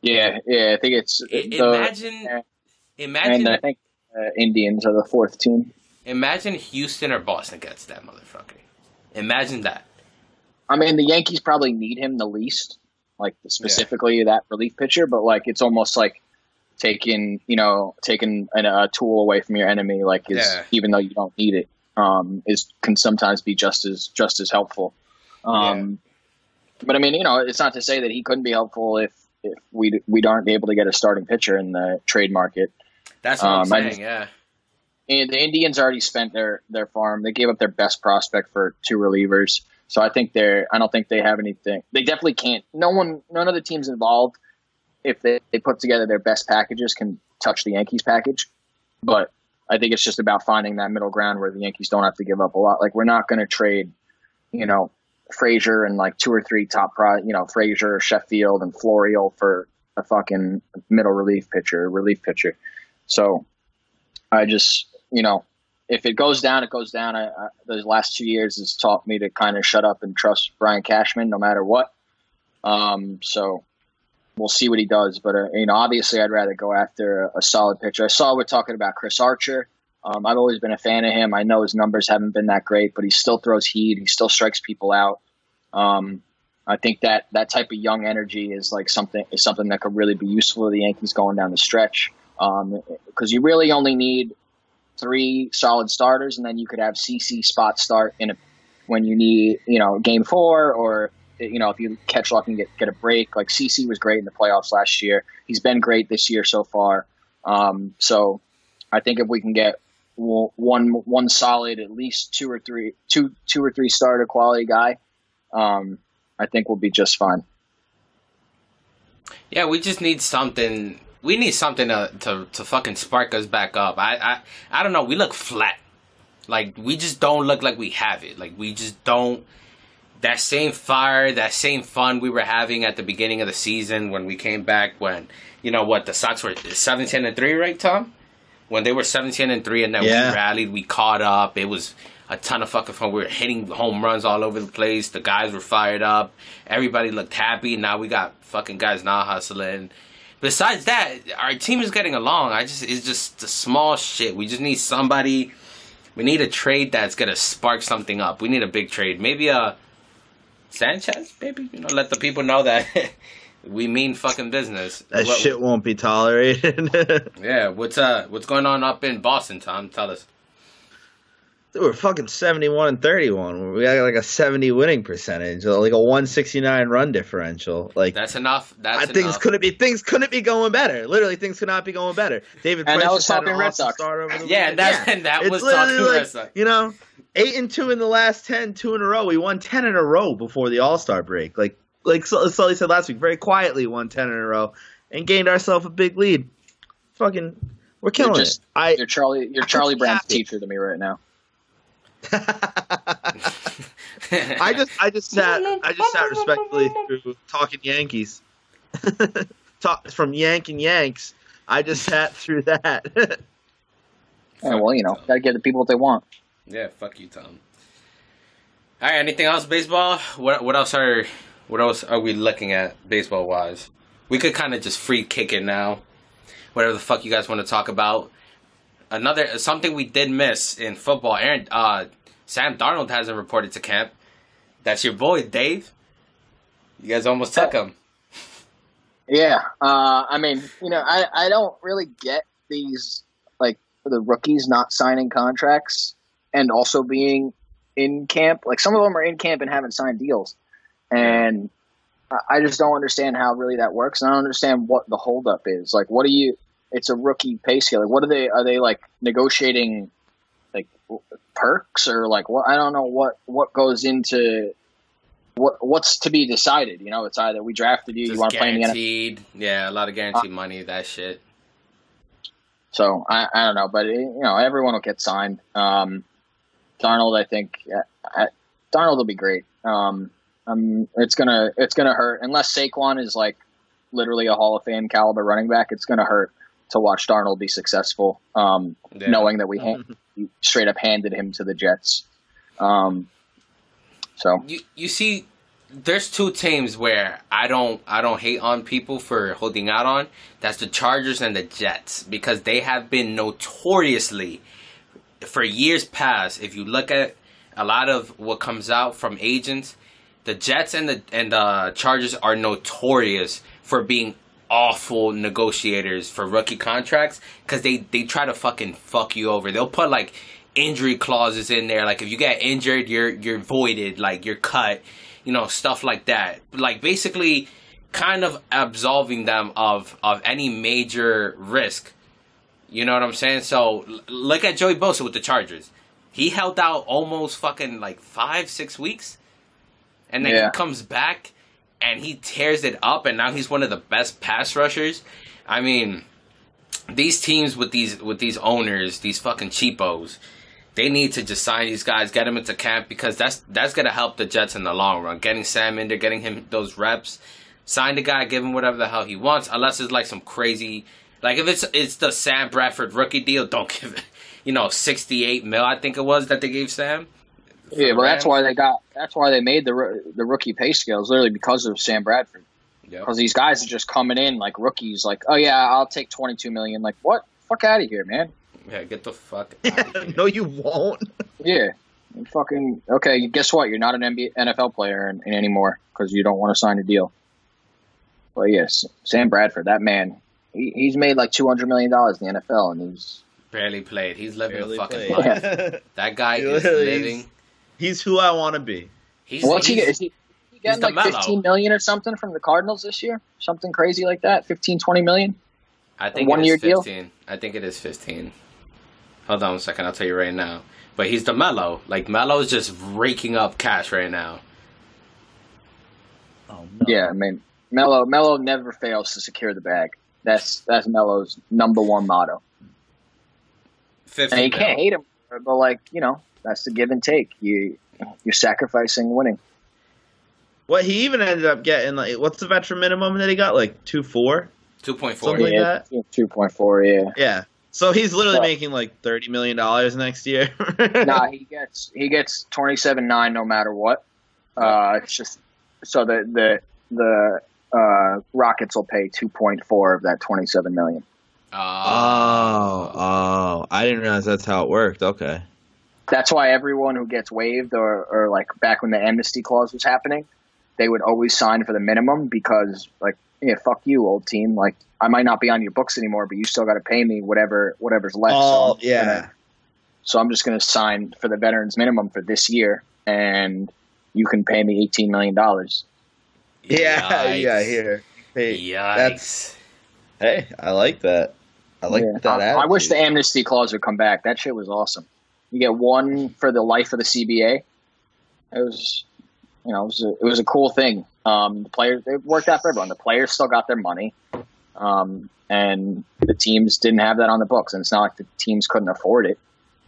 yeah, yeah, I think it's I- the, imagine imagine I think uh, Indians are the fourth team. imagine Houston or Boston gets that motherfucker. Imagine that. I mean, the Yankees probably need him the least, like specifically that relief pitcher. But like, it's almost like taking, you know, taking an, a tool away from your enemy. Like, is Yeah. even though you don't need it, um, is can sometimes be just as just as helpful. Um, But I mean, you know, it's not to say that he couldn't be helpful if if we we aren't able to get a starting pitcher in the trade market. That's what I'm Um, saying. just- yeah. And the Indians already spent their their farm. They gave up their best prospect for two relievers. So I think they're. I don't think they have anything. They definitely can't. No one. None of the teams involved, if they, they put together their best packages, can touch the Yankees package. But I think it's just about finding that middle ground where the Yankees don't have to give up a lot. Like we're not going to trade, you know, Frazier and like two or three top pro, you know, Frazier, Sheffield, and Florial for a fucking middle relief pitcher, relief pitcher. So I just, you know, if it goes down, it goes down. I, I, those last two years has taught me to kind of shut up and trust Brian Cashman no matter what. Um, so we'll see what he does. But, uh, you know, obviously I'd rather go after a, a solid pitcher. I saw we're talking about Chris Archer. Um, I've always been a fan of him. I know his numbers haven't been that great, but he still throws heat. He still strikes people out. Um, I think that that type of young energy is like something is something that could really be useful to the Yankees going down the stretch. Because you really only need three solid starters, and then you could have CC spot start in a when you need you know game four or you know if you catch luck and get get a break. Like CC was great in the playoffs last year. He's been great this year so far. Um, so I think if we can get one one solid, at least two or three two two or three starter quality guy, um, I think we'll be just fine. Yeah, we just need something. We need something to, to, to fucking spark us back up. I, I I don't know. We look flat. Like we just don't look like we have it. Like we just don't. That same fire, that same fun we were having at the beginning of the season when we came back. When you know what the Sox were seventeen and three, right, Tom? When they were seventeen and three, and then Yeah. we rallied, we caught up. It was a ton of fucking fun. We were hitting home runs all over the place. The guys were fired up. Everybody looked happy. Now we got fucking guys not hustling. Besides that, our team is getting along. I just it's just the small shit. We just need somebody. We need a trade that's gonna spark something up. We need a big trade. Maybe a Sanchez. Maybe you know, let the people know that we mean fucking business. That What- shit won't be tolerated. Yeah. What's uh What's going on up in Boston, Tom? Tell us. Dude, we're fucking 71 and 31. We got like a 70 winning percentage, like a 169 run differential. Like That's enough. That's I, things couldn't be things couldn't be going better. Literally, things could not be going better. David And Price that was just had an talking Red Sox. start over the Yeah, weekend. that's and that It's was literally talking like, Red Sox. You know, eight and two in the last 10, two in a row. We won 10 in a row before the All Star break. Like like Sul- Sully said last week, very quietly won 10 in a row and gained ourselves a big lead. Fucking, we're killing just- it. I You're Charlie. You're Charlie Brown's happy. teacher to me right now. I just I just sat I just sat respectfully through talking Yankees. Talk from Yank and Yanks. I just sat through that. Yeah, well, you know, gotta give the people what they want. Yeah, fuck you, Tom. All right, anything else baseball? What what else are what else are we looking at baseball wise? We could kind of just free kick it now. Whatever the fuck you guys want to talk about. Another something we did miss in football. Aaron uh Sam Darnold hasn't reported to camp. That's your boy, Dave. You guys almost took him. Yeah, uh, I mean, you know, I, I don't really get these like the rookies not signing contracts and also being in camp. Like some of them are in camp and haven't signed deals, and I- I just don't understand how really that works. And I don't understand what the holdup is. Like, what do you? It's a rookie pay scale. Like, what are they? Are they like negotiating like perks or like what? I don't know what what goes into. What, what's to be decided? You know, it's either we drafted you, you want to play in the NFL. guaranteed. Yeah, a lot of guaranteed money. That shit. So I, I don't know, but you know everyone will get signed. Um, Darnold, I think uh, I, Darnold will be great. Um, um, it's gonna it's gonna hurt unless Saquon is like literally a Hall of Fame caliber running back. It's gonna hurt to watch Darnold be successful, um, Yeah. knowing that we ha- straight up handed him to the Jets. Um, so you you see there's two teams where I don't I don't hate on people for holding out on. That's the Chargers and the Jets because they have been notoriously for years past. If you look at a lot of what comes out from agents, the Jets and the and the Chargers are notorious for being awful negotiators for rookie contracts because they they try to fucking fuck you over. They'll put like injury clauses in there, like if you get injured, you're you're voided, like you're cut, you know, stuff like that. Like basically kind of absolving them of of any major risk. You know what I'm saying? So l- look at Joey Bosa with the Chargers. He held out almost fucking like five, six weeks, and then Yeah. he comes back and he tears it up, and now he's one of the best pass rushers. I mean, these teams with these with these owners, these fucking cheapos, they need to just sign these guys, get them into camp because that's that's gonna help the Jets in the long run. Getting Sam in there, getting him those reps, sign the guy, give him whatever the hell he wants, unless it's like some crazy, like if it's it's the Sam Bradford rookie deal, don't give it, you know, sixty eight mil I think it was that they gave Sam. For Yeah, the well, that's why they got. That's why they made the the rookie pay scales literally because of Sam Bradford. Yep. Because these guys are just coming in like rookies. Like, oh yeah, I'll take twenty two million. Like, what? Fuck out of here, man. Yeah, get the fuck. Out of here. no, you won't. Yeah. You fucking okay. Guess what? You're not an NBA, NFL player in, in anymore because you don't want to sign a deal. But yes, Sam Bradford, that man, he, he's made like two hundred million dollars in the NFL, and he's Barely played. He's living Barely a fucking played. life. That guy is living. Is- He's who I want to be. He's, what's he he's- get? Is he, he getting the like Melo. fifteen million or something from the Cardinals this year? Something crazy like that? 15, 20 million? I think one it is year deal? 15. I think it is 15. Hold on a second. I'll tell you right now. But he's the Melo. Like, Melo's just raking up cash right now. Oh no. Yeah, I mean, Melo Melo never fails to secure the bag. That's that's Melo's number one motto. 50 And you can't hate him, but like you know, that's the give and take. You you're sacrificing winning. What he even ended up getting like what's the veteran minimum that he got like two four? 2.4. Something like that? Two point four. Yeah. Yeah. So he's literally So- making like thirty million dollars next year. nah, he gets he gets twenty seven nine no matter what. Uh, it's just so the the the uh, Rockets will pay two point four of that twenty seven million. Uh, Oh, oh! I didn't realize that's how it worked. Okay. That's why everyone who gets waived or, or like back when the amnesty clause was happening, they would always sign for the minimum because like yeah, fuck you, old team. Like I might not be on your books anymore, but you still got to pay me whatever whatever's left. so, Oh, I'm yeah. gonna- so I'm just going to sign for the veterans minimum for this year, and you can pay me eighteen million dollars. Yeah, Yikes. yeah. Here. Hey, Yikes. that's- hey, I like that. I like Yeah. that. I, I wish the amnesty clause would come back. That shit was awesome. You get one for the life of the CBA. It was, you know, it was a, it was a cool thing. Um, the players it worked out for everyone. The players still got their money, um, and the teams didn't have that on the books. And it's not like the teams couldn't afford it.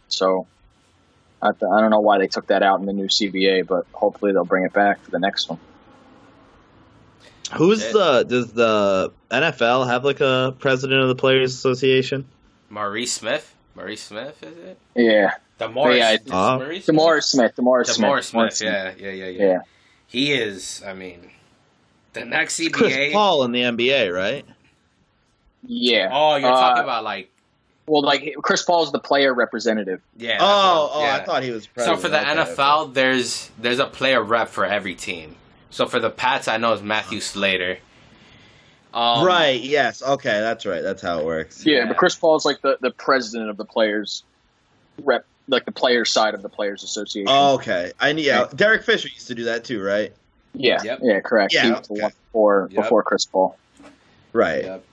So I, th- I don't know why they took that out in the new CBA, but hopefully they'll bring it back for the next one. Who's the? Does the NFL have like a president of the Players Association? Maurice Smith? Maurice Smith, is it? Yeah, DeMaurice. Yeah, is it uh, Maurice Smith? DeMaurice Smith. DeMaurice Smith. DeMaurice Smith, DeMaurice yeah, yeah, yeah, yeah, Yeah. He is, I mean, the next CBA. Chris Paul in the NBA, right? Yeah. Oh, you're Uh, talking about like, Well, like Chris Paul's the player representative. yeah. Oh, what- oh! yeah. I thought he was. So for the Okay, NFL, there's there's a player rep for every team. So for the Pats, I know it's Matthew Slater. Um, right. Yes. Okay. That's right. That's how it works. Yeah, Yeah. but Chris Paul's like the, the president of the players rep, like the players side of the players association. Oh, okay. I need. Yeah. Derek Fisher used to do that too, right? yeah, Yep. yeah, correct. Yeah, he was the okay. one before Yep. before Chris Paul. Right. Yep.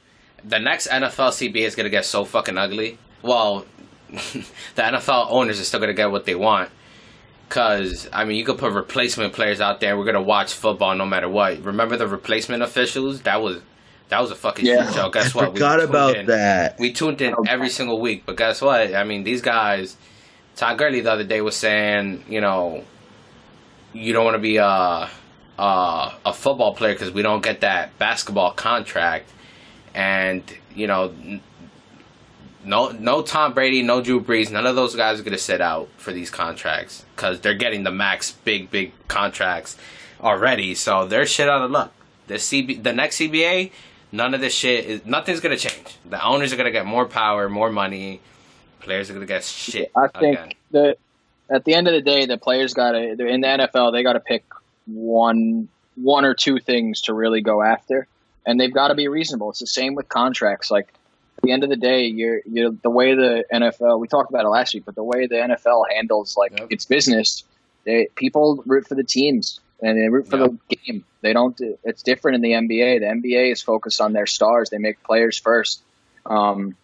The next NFL CBA is gonna get so fucking ugly. Well, the NFL owners are still gonna get what they want. Cause I mean, you could put replacement players out there. We're gonna watch football no matter what. Remember the replacement officials? That was that was a fucking Yeah. shit show. Guess I what? We forgot tuned about in. that. We tuned in oh. every single week, but guess what? I mean, these guys. Todd Gurley the other day was saying, you know, you don't want to be a a, a football player because we don't get that basketball contract, and you know, no no Tom Brady, no Drew Brees, none of those guys are gonna sit out for these contracts because they're getting the max big big contracts already, so they're shit out of luck. The CB, the next CBA, none of this shit is nothing's gonna change. The owners are gonna get more power, more money. Players are gonna get shit I think again. that at the end of the day, the players got to in the NFL. They got to pick one one or two things to really go after, and they've got to be reasonable. It's the same with contracts. Like at the end of the day, you're you're the way the NFL. We talked about it last week, but the way the NFL handles like Yep. its business, they, people root for the teams. And they root for Yep. the game. They don't. do- It's different in the NBA. The NBA is focused on their stars. They make players first. Um,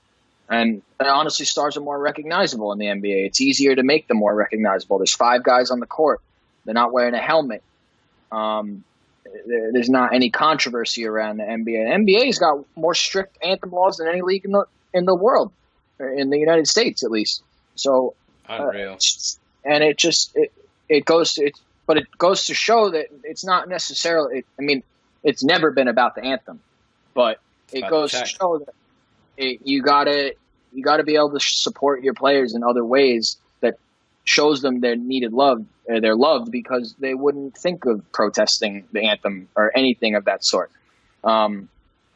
and, and honestly, stars are more recognizable in the NBA. It's easier to make them more recognizable. There's five guys on the court. They're not wearing a helmet. Um, there- there's not any controversy around the NBA. The NBA's got more strict anthem laws than any league in the in the world, in the United States at least. So Unreal. and it just it, it goes to it, but it goes to show that it's not necessarily. I mean, it's never been about the anthem, but it About goes to show that it, you gotta you gotta be able to support your players in other ways that shows them their needed love. Uh, they're loved because they wouldn't think of protesting the anthem or anything of that sort. Um,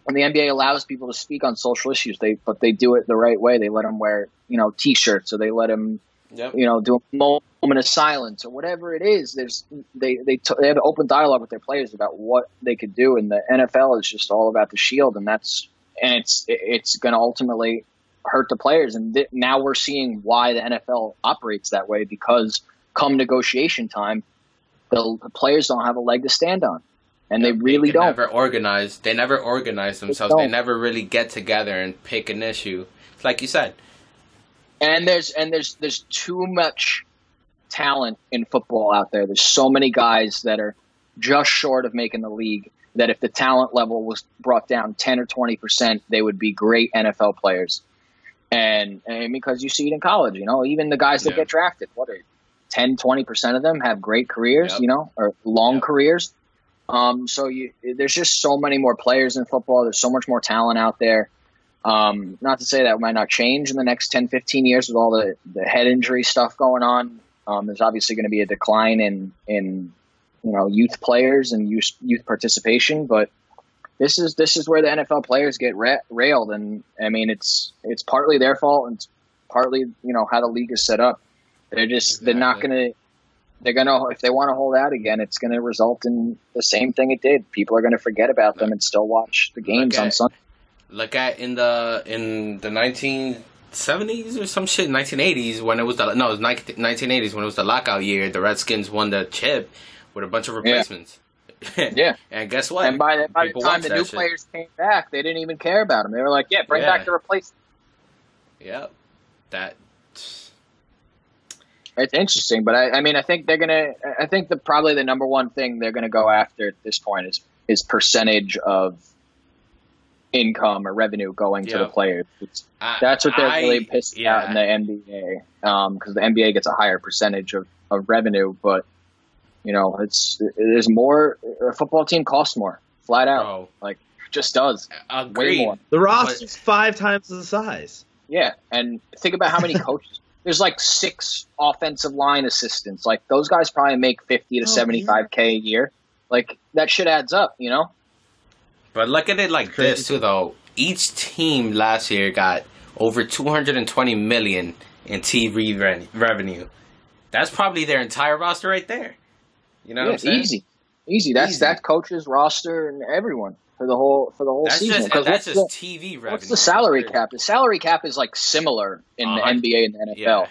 and the NBA allows people to speak on social issues, they but they do it the right way. They let them wear you know T-shirts, or they let them Yep. you know, do a moment of silence or whatever it is. There's they they t- they have an open dialogue with their players about what they could do, and the NFL is just all about the shield, and that's and it's it's going to ultimately hurt the players. And th- now we're seeing why the NFL operates that way because come negotiation time, the, the players don't have a leg to stand on, and they really can don't. Never organize. They never organize themselves. They don't. never really get together and pick an issue. It's like you said. And there's and there's there's too much talent in football out there. There's so many guys that are just short of making the league that if the talent level was brought down 10 or 20 percent, they would be great NFL players. And, and because you see it in college, you know, even the guys that Yeah. get drafted, what are 10, 20 percent of them have great careers, Yep. you know, or long Yep. careers. Um, so you, there's just so many more players in football. There's so much more talent out there. Um, not to say that might not change in the next 10, 15 years with all the, the head injury stuff going on. Um, there's obviously going to be a decline in, in, you know, youth players and youth, youth participation, but this is, this is where the NFL players get ra- railed. And I mean, it's, it's partly their fault and partly, you know, how the league is set up. They're just, they're not going to, they're going to, if they want to hold out again, it's going to result in the same thing it did. People are going to forget about them and still watch the games on Sunday. Look at in the in the nineteen seventies or some shit, nineteen eighties when it was the no, it was nineteen eighties when it was the lockout year. The Redskins won the chip with a bunch of replacements. Yeah. and guess what? And by the, by the time the new shit. players came back, they didn't even care about them. They were like, "Yeah, bring Yeah. back the replacement." Yep. That. It's interesting, but I, I mean, I think they're gonna. I think the probably the number one thing they're gonna go after at this point is is percentage of income or revenue going to the players. It's, I, that's what they're I- really pissed yeah. out in the NBA because um, the NBA gets a higher percentage of, of revenue, but you know, it's there's more. A football team costs more, flat out. Bro, Like, just does way more. The roster's five times the size. Yeah, and think about how many coaches. There's like six offensive line assistants. Like those guys probably make fifty to oh, seventy five k a year. Like that shit adds up, you know. But look at it like this too, though. Each team last year got over 220 million in TV re- revenue. That's probably their entire roster right there. You know yeah, what I'm saying? easy, easy. That's Easy. that coach's roster and everyone for the whole for the whole That's season. just 'Cause that's what's just the, TV revenue. what's the salary right cap? The salary cap is like similar in the Uh-huh. NBA and the NFL. Yeah.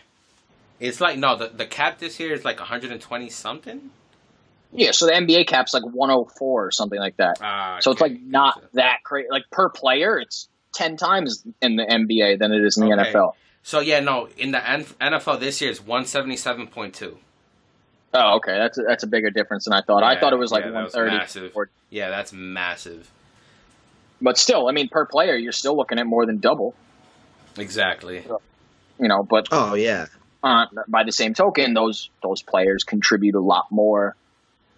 It's like no, the the cap this year is like 120 something. Yeah, so the NBA cap's like 104 or something like that. Ah, So it's like not that crazy. Like per player, it's 10 times in the NBA than it is in the Okay. NFL. So yeah, no, in the NFL this year is 177.2. Oh, okay. That's a, that's a bigger difference than I thought. I thought it was like yeah, that was 130. Yeah, that's massive. But still, I mean, per player, you're still looking at more than double. Exactly. You know, but Oh yeah. uh, by the same token, those those players contribute a lot more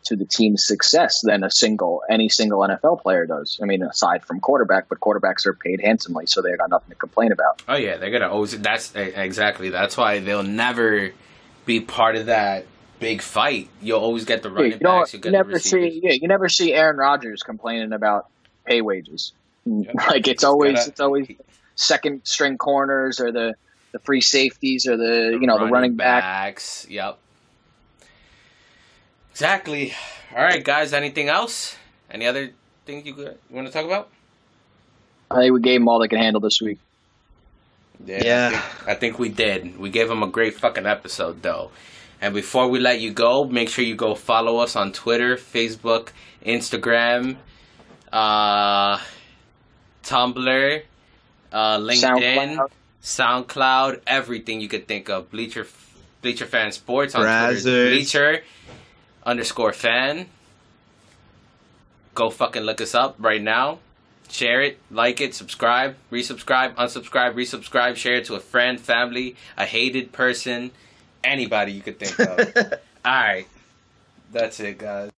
to the team's success than a single any single NFL player does. I mean, aside from quarterback, but quarterbacks are paid handsomely, so they got nothing to complain about. Oh yeah, they're gonna always. That's exactly. That's why they'll never be part of that big fight. You'll always get the Yeah, running you backs. You the never see yeah, you never see Aaron Rodgers complaining about pay wages. Mm, yep. Like it's always gotta- it's always second string corners or the the free safeties or the you know the running back. backs. Yep. Exactly. All right, guys. Anything else? Any other things you, you want to talk about? I think we gave them all they can handle this week. Yeah. I think, I think we did. We gave them a great fucking episode, though. And before we let you go, make sure you go follow us on Twitter, Facebook, Instagram, uh, Tumblr, uh, LinkedIn, SoundCloud. SoundCloud, everything you could think of. Bleacher, Bleacher Fan Sports on Brazzers. Twitter. Bleacher underscore fan. Go fucking look us up right now. Share it, like it, subscribe, resubscribe, unsubscribe, resubscribe, share it to a friend, family, a hated person, anybody you could think of. All right. That's it, guys.